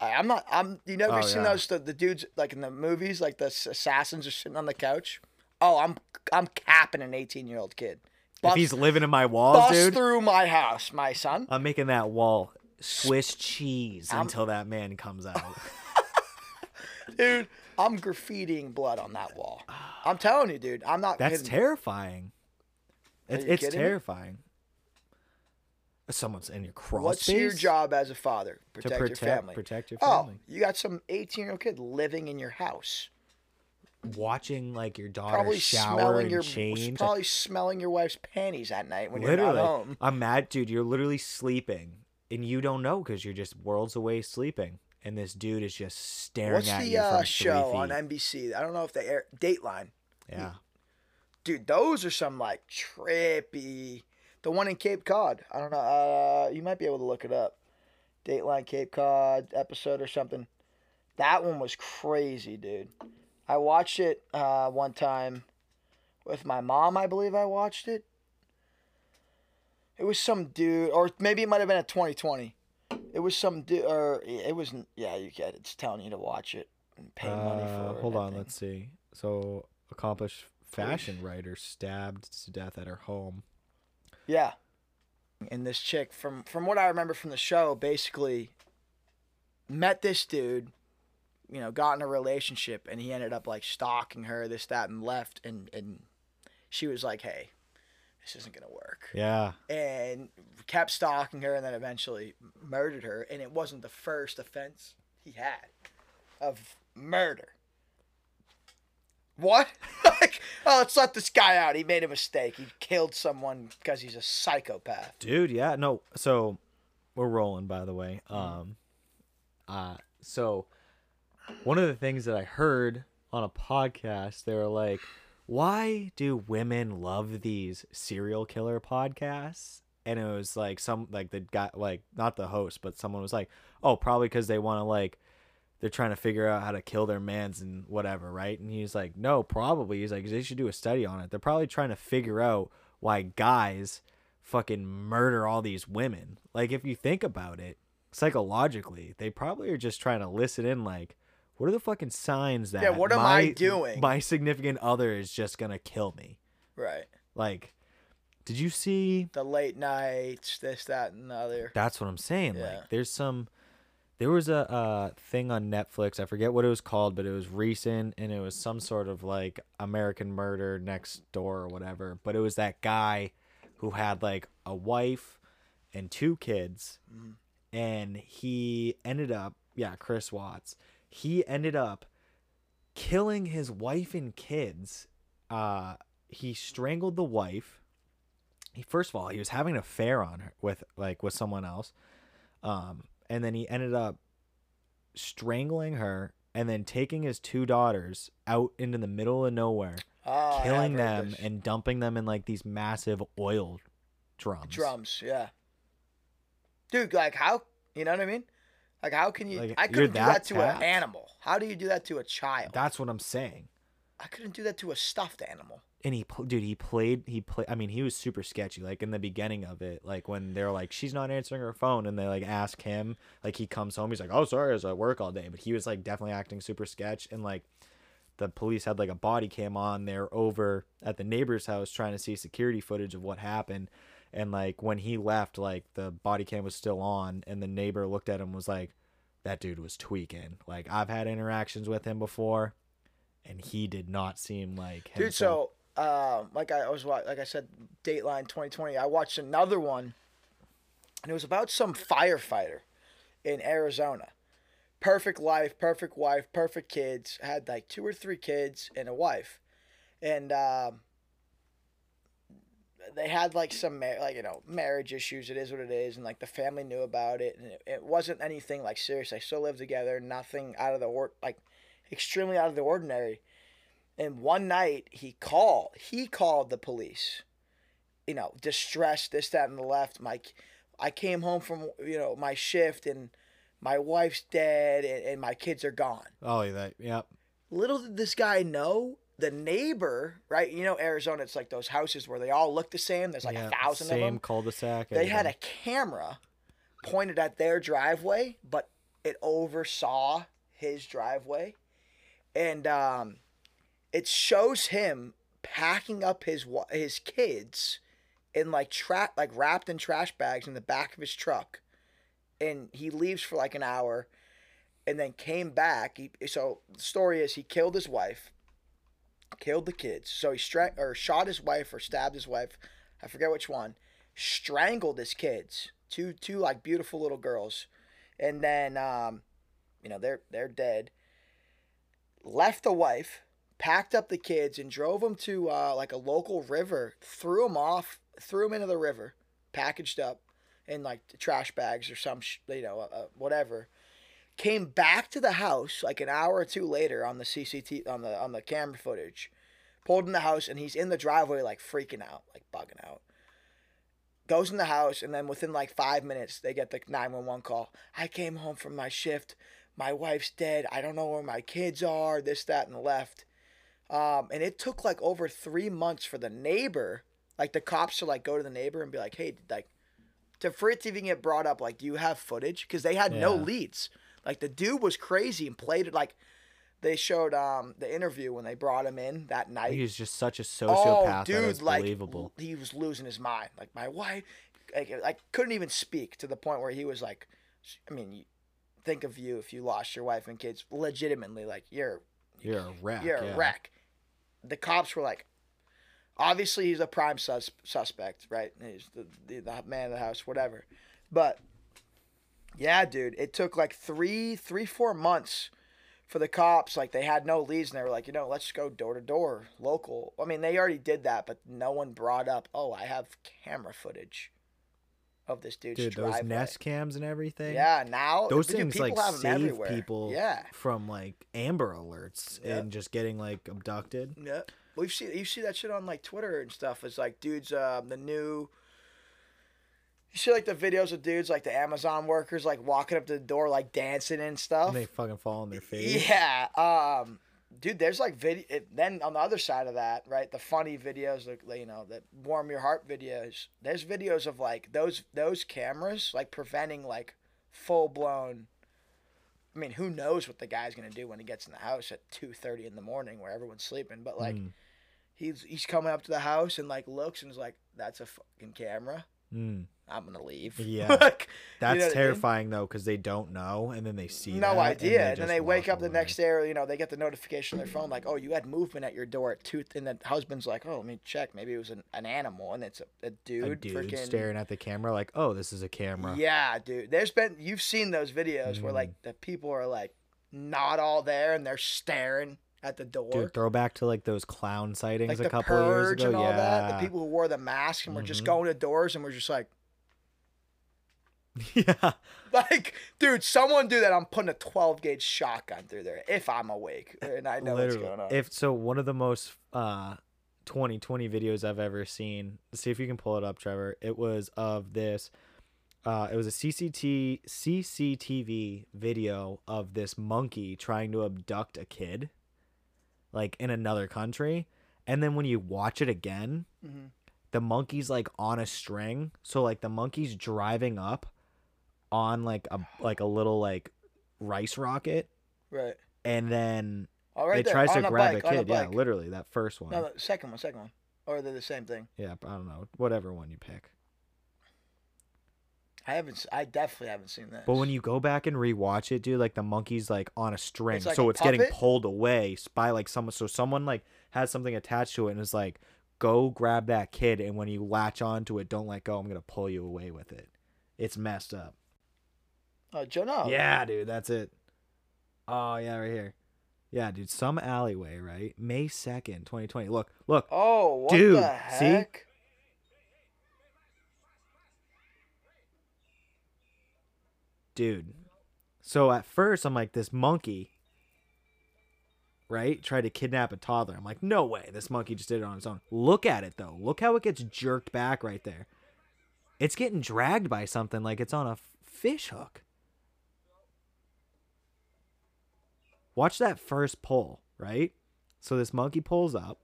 I'm not. I'm. You never Oh, seen yeah. those the, the dudes like in the movies, like the assassins are sitting on the couch. Oh, I'm I'm capping an 18 year old kid. If he's living in my walls, bust dude, through my house, my son. I'm making that wall Swiss cheese I'm- until that man comes out. <laughs> Dude, I'm graffitiing blood on that wall. I'm telling you, dude. I'm not. That's kidding. terrifying. It's, it's kidding me? Someone's in your crawl What's space. your job as a father? To Protect, protect, your family. protect your family. Oh, you got some 18 year old kid living in your house. Watching like your daughter Probably shower smelling and your change. probably smelling your wife's panties at night when you're literally, not home. I'm mad, dude. You're literally sleeping, and you don't know because you're just worlds away sleeping, and this dude is just staring What's at the you uh, from show on. NBC? I don't know if they air Dateline. yeah, Dude, those are some like trippy. The one in Cape Cod. I don't know. Uh, you might be able to look it up. Dateline Cape Cod episode or something. That one was crazy, dude. I watched it uh, one time with my mom. I believe I watched it. It was some dude, or maybe it might have been a 20/20. It was some dude, or it was yeah. You get it. It's telling you to watch it and pay money Uh, for it. hold on, let's see. So, accomplished fashion writer stabbed to death at her home. Yeah. And this chick, from from what I remember from the show, basically met this dude, you know, got in a relationship, and he ended up like stalking her, this, that, and left, and and she was like, "Hey, this isn't gonna work," Yeah, and kept stalking her, and then eventually murdered her, and it wasn't the first offense he had of murder. What? <laughs> like, oh, let's let this guy out. He made a mistake. He killed someone because he's a psychopath. dude. Yeah, no. So, we're rolling, by the way. Um, uh, so one of the things that I heard on a podcast, they were like, "Why do women love these serial killer podcasts?" And it was like some like the guy, like not the host, but someone was like, "Oh, probably because they want to like." They're trying to figure out how to kill their mans and whatever, right? And he's like, no, probably. He's like, they should do a study on it. They're probably trying to figure out why guys fucking murder all these women. Like, if you think about it psychologically, they probably are just trying to listen in, like, what are the fucking signs that Yeah, what am my, I doing? My significant other is just gonna kill me. Right. Like, did you see? The late nights, this, that, and the other. That's what I'm saying. Yeah. Like, there's some. There was a uh, thing on Netflix. I forget what it was called, but it was recent, and it was some sort of like American Murder Next Door or whatever. But it was that guy who had like a wife and two kids, and he ended up, yeah, Chris Watts. He ended up killing his wife and kids. Uh, he strangled the wife. He first of all, he was having an affair on her with like with someone else. Um, and then he ended up strangling her and then taking his two daughters out into the middle of nowhere, Oh, killing them and dumping them in like these massive oil drums. drums. Yeah. Dude, like how? You know what I mean? Like how can you? Like, I couldn't do that that to an animal. How do you do that to a child? That's what I'm saying. I couldn't do that to a stuffed animal. And he dude he played he played i mean he was super sketchy like in the beginning of it like when they're like she's not answering her phone and they like ask him like he comes home he's like oh sorry i was at work all day but he was like definitely acting super sketch and like the police had like a body cam on there over at the neighbor's house trying to see security footage of what happened and like when he left like the body cam was still on and the neighbor looked at him and was like that dude was tweaking. Like i've had interactions with him before and he did not seem like Dude, so um, like I was like I said, Dateline 20/20. I watched another one, and it was about some firefighter in Arizona. Perfect life, perfect wife, perfect kids. Had like two or three kids and a wife, and um, they had like some mar- like you know marriage issues. It is what it is, and like the family knew about it, and it, it wasn't anything like serious. They still lived together. Nothing out of the or like extremely out of the ordinary. And one night he called. He called the police. You know, distressed, this, that, and the left. My, I came home from you know my shift and my wife's dead and, and my kids are gone. Oh, yeah, that yep. Little did this guy know the neighbor, right? You know, Arizona, it's like those houses where they all look the same. There's like yeah, a thousand same of them. cul-de-sac. They had a camera pointed at their driveway, but it oversaw his driveway, and um, it shows him packing up his his kids in like tra- like wrapped in trash bags in the back of his truck, and he leaves for like an hour, and then came back. He, so the story is he killed his wife, killed the kids. So he stra- or shot his wife or stabbed his wife. I forget which one. Strangled his kids, two two like beautiful little girls, and then um, you know they're they're dead. Left the wife, packed up the kids, and drove them to uh, like a local river. Threw them off, threw them into the river, packaged up, in like trash bags or some, sh- you know, uh, uh, whatever. Came back to the house like an hour or two later on the CCT on the on the camera footage. Pulled in the house and he's in the driveway like freaking out, like bugging out. Goes in the house and then within like five minutes they get the nine one one call. I came home from my shift. My wife's dead. I don't know where my kids are. This, that, and the left. Um, and it took like over three months for the neighbor, like the cops to like go to the neighbor and be like, hey, like, to for it to even get brought up, like, do you have footage? Because they had no leads. Like the dude was crazy and played it like they showed um the interview when they brought him in that night. He was just such a sociopath. oh, sociopath dude, that it's like believable. he was losing his mind. Like my wife, like I couldn't even speak to the point where he was like, I mean, think of you if you lost your wife and kids. Legitimately, like you're You're a wreck. you're yeah. a wreck. The cops were like, obviously he's a prime sus- suspect, right? He's the, the the man of the house, whatever. But yeah, dude, it took like three, three, four months for the cops. Like they had no leads, and they were like, you know, let's go door to door, local. I mean, they already did that, but no one brought up, oh, I have camera footage of this dude's Dude, driveway. those Nest cams and everything. Yeah, now Those dude, things people like save people Yeah, from like Amber Alerts Yeah. and just getting like abducted. Yeah, we've seen you see that shit on like Twitter and stuff. It's like dudes, um, the new. You see like the videos of dudes like the Amazon workers like walking up to the door like dancing and stuff. And they fucking fall on their face. Yeah, um, dude, there's like video. It, then on the other side of that, right, the funny videos, like you know, that warm your heart videos. There's videos of like those those cameras like preventing like full blown. I mean, who knows what the guy's gonna do when he gets in the house at two thirty in the morning where everyone's sleeping? But like, Mm. he's he's coming up to the house and like looks and is like, "That's a fucking camera. Mm. I'm gonna leave." <laughs> Yeah. like, That's know what I mean? terrifying though, because they don't know, and then they see no idea. And, then they wake up the next day, or you know, they get the notification on their phone like, "Oh, you had movement at your door at two. And the husband's like, "Oh, let me check. Maybe it was an, an animal." And it's a, a dude, A dude freaking staring at the camera like, "Oh, this is a camera." Yeah, dude. There's been you've seen those videos where Mm. like the people are like not all there and they're staring at the door. Dude, throwback to like those clown sightings like a couple years ago. and all yeah. that. The people who wore the mask and were just Mhm. going to doors and were just like, <laughs> yeah. <laughs> like, dude, someone do that. I'm putting a 12 gauge shotgun through there if I'm awake and I know Literally. what's going on. If so, one of the most uh 2020 videos I've ever seen. See if you can pull it up, Trevor. It was of this. Uh, it was a CCT CCTV video of this monkey trying to abduct a kid, like in another country. And then when you watch it again, Mhm. the monkey's like on a string. So like the monkey's driving up on like a like a little like rice rocket, right. and then All right it there, tries to a grab bike, a kid. yeah, literally that first one. No, the second one, second one. Or they're the same thing. Yeah, I don't know, whatever one you pick. I haven't. I definitely haven't seen that. But when you go back and rewatch it, dude, like the monkey's like on a string, It's like so a it's getting puppet? pulled away by like someone. So someone like has something attached to it and is like, "Go grab that kid," and when you latch onto it, don't let go. I'm gonna pull you away with it. It's messed up. Uh, oh, Joe, no. Yeah, dude, that's it. Oh yeah, right here. Yeah, dude, some alleyway, right? May second, 2020. Look, look. Oh, what Dude, the see? Dude. So at first I'm like, this monkey, right? Tried to kidnap a toddler. I'm like, no way, this monkey just did it on its own. Look at it though. Look how it gets jerked back right there. It's getting dragged by something like it's on a fish hook. Watch that first pull, right? So this monkey pulls up.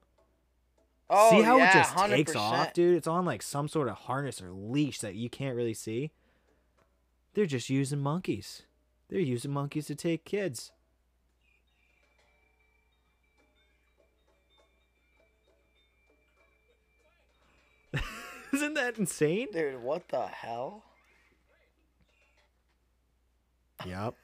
Oh, See how yeah, it just 100%. takes off, dude? It's on like some sort of harness or leash that you can't really see. They're just using monkeys. They're using monkeys to take kids. <laughs> Isn't that insane? Dude, what the hell? Yep.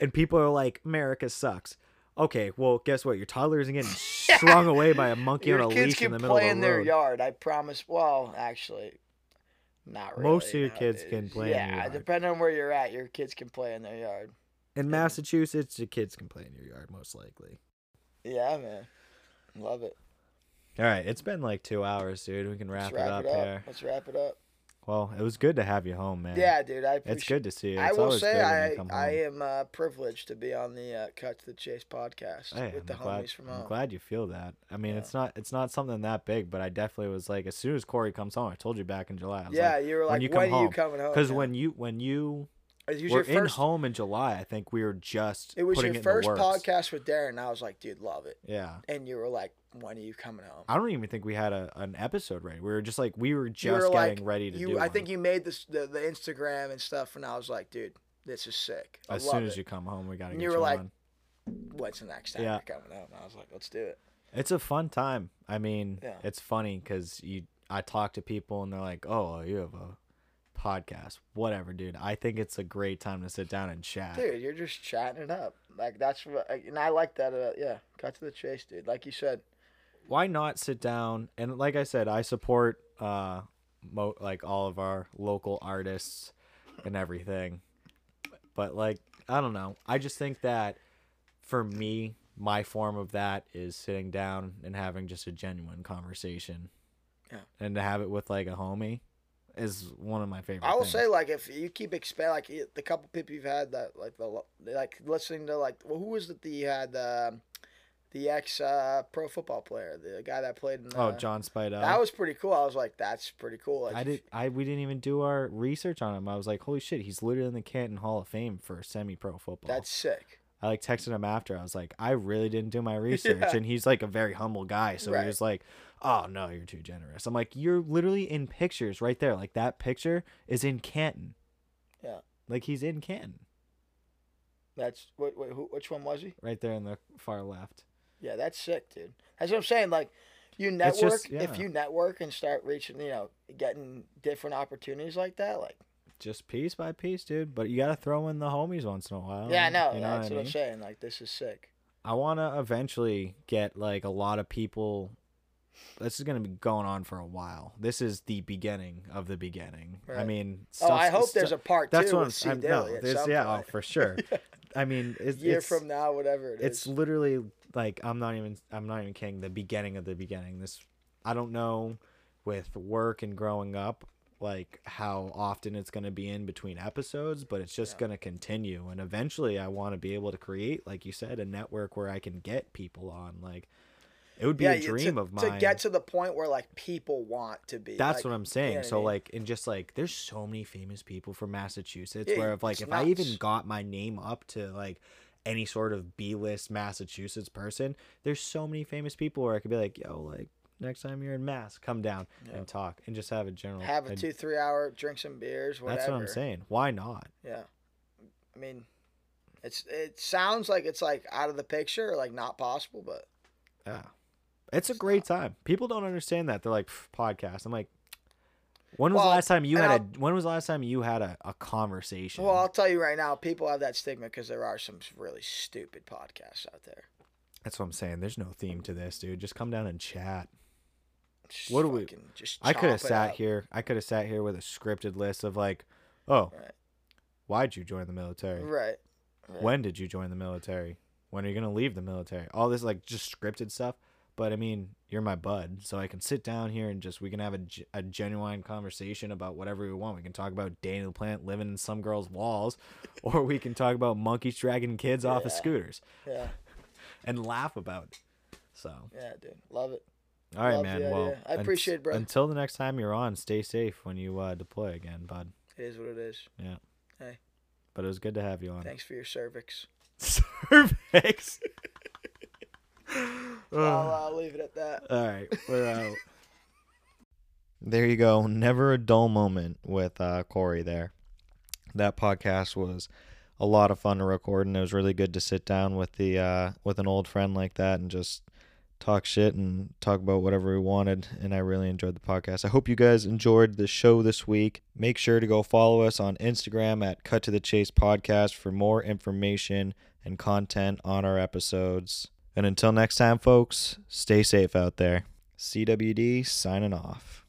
and people are like, America sucks. Okay, well, guess what? Your toddler isn't getting <laughs> strung away by a monkey Your on a kids leash in the middle play of in their road. yard. I promise. Well, actually, not really. Most of your kids can nowadays. play in Yeah, your yard. depending on where you're at, your kids can play in their yard. In Massachusetts, your kids can play in your yard, most likely. Yeah, man. Love it. All right, it's been like two hours, dude. We can wrap, Let's wrap it up, it up. here. Let's wrap it up. Well, it was good to have you home, man. Yeah, dude. I appreciate It's good to see you. I It's will always say good when I you come I am uh, privileged to be on the uh, Cut to the Chase podcast Hey, with I'm the glad, homies from I'm home. glad you feel that. I mean, it's not it's not something that big, but I definitely was like, as soon as Corey comes home, I told you back in July. I was Yeah, like, you were like, when when, you come are you coming home? because Yeah. when you when you it was were your in first, home in July, I think we were just it was putting your it first in the works. podcast with Darren. And I was like, dude, love it. Yeah, And you were like, when are you coming home? I don't even think we had a an episode ready. We were just like we were just were getting like- ready to you, do. I one. think you made this the, the Instagram and stuff, and I was like, dude, this is sick. I as soon it. as you come home, we gotta And get you you, were like, on. When's the next time Yeah. you're coming home? And I was like, let's do it. It's a fun time. I mean, Yeah. it's funny because you. I talk to people and they're like, "Oh, you have a podcast, whatever, dude." I think it's a great time to sit down and chat. Dude, you're just chatting it up. Like that's what, and I like that. Uh, yeah, cut to the chase, dude. Like you said, Why not sit down and, like I said, I support uh, mo- like all of our local artists and everything. But like, I don't know. I just think that for me, my form of that is sitting down and having just a genuine conversation. Yeah. And to have it with like a homie is one of my favorite. I will things. say, like, if you keep expand, like the couple people you've had that, like the like listening to, like, well, who was it that you had? Um, the ex uh, pro football player, the guy that played in. Oh, uh, John Spidell. That was pretty cool. I was like, that's pretty cool. Like, I did. I we didn't even do our research on him. I was like, holy shit, he's literally in the Canton Hall of Fame for semi-pro football. That's sick. I like texted him after. I was like, I really didn't do my <laughs> research, Yeah. and he's like a very humble guy. So Right. he was like, "Oh no, you're too generous." I'm like, "You're literally in pictures right there. Like that picture is in Canton. Yeah. Like he's in Canton, That's wait, wait, who, which one was he? right there in the far left. Yeah, that's sick, dude. That's what I'm saying. Like, you network. just- If you network and start reaching, you know, getting different opportunities like that, like, Just piece by piece, dude. But you gotta throw in the homies once in a while. yeah, I know. You that's what I I'm mean? saying. Like, this is sick. I want to eventually get like a lot of people. This is going to be going on for a while. This is the beginning of the beginning. I mean, Oh, I hope there's a part That's two what I'm, C. I'm no, there's yeah, oh, for sure. <laughs> I mean, it's, year it's, from now, whatever it is. it's literally like I'm not even I'm not even kidding. The beginning of the beginning. This I don't know with work and growing up like how often it's going to be in between episodes, but it's just Yeah. going to continue. And eventually, I want to be able to create, like you said, a network where I can get people on. Like it would be yeah, a dream to, of mine. to get to the point where like people want to be. That's like, what I'm saying. know what I so mean? like, and just like, there's so many famous people from Massachusetts. Where if like, if I even got my name up to like any sort of B-list Massachusetts person, there's so many famous people where I could be like, yo, like next time you're in Mass, come down Yeah. and talk and just have a general. have a a- two, three hour, drink some beers, whatever. That's what I'm saying. Why not? Yeah, I mean, it's it sounds like it's like out of the picture, or like not possible, but Yeah, it's a great time. People don't understand that. They're like podcast. I'm like. When was Well, the last time you had a? When was the last time you had a, a conversation? well, I'll tell you right now, people have that stigma because there are some really stupid podcasts out there. That's what I'm saying. There's no theme to this, dude. Just come down and chat. Just What do we- Just I could have sat up. here. I could have sat here with a scripted list of like, oh, Right. why'd you join the military? Right. right. When did you join the military? When are you gonna leave the military? All this like just scripted stuff. But I mean, you're my bud, so I can sit down here and just we can have a, a genuine conversation about whatever we want. We can talk about Danny LaPlante living in some girl's walls, <laughs> or we can talk about monkeys dragging kids off of scooters Yeah. <laughs> and laugh about. It. So, Yeah, dude. Love it. all right, Love man. Well. I appreciate it, bro. Until the next time you're on, stay safe when you uh, deploy again, bud. It is what it is. Yeah. Hey. But it was good to have you on. Thanks for your cervix. <laughs> Cervix. I'll uh, leave it at that. All right, we're out. <laughs> There you go. Never a dull moment with uh, Corey there. That podcast was a lot of fun to record, and it was really good to sit down with the uh, with an old friend like that and just talk shit and talk about whatever we wanted. And I really enjoyed the podcast. I hope you guys enjoyed the show this week. Make sure to go follow us on Instagram at Cut to the Chase Podcast for more information and content on our episodes. And until next time, folks, stay safe out there. CWD signing off.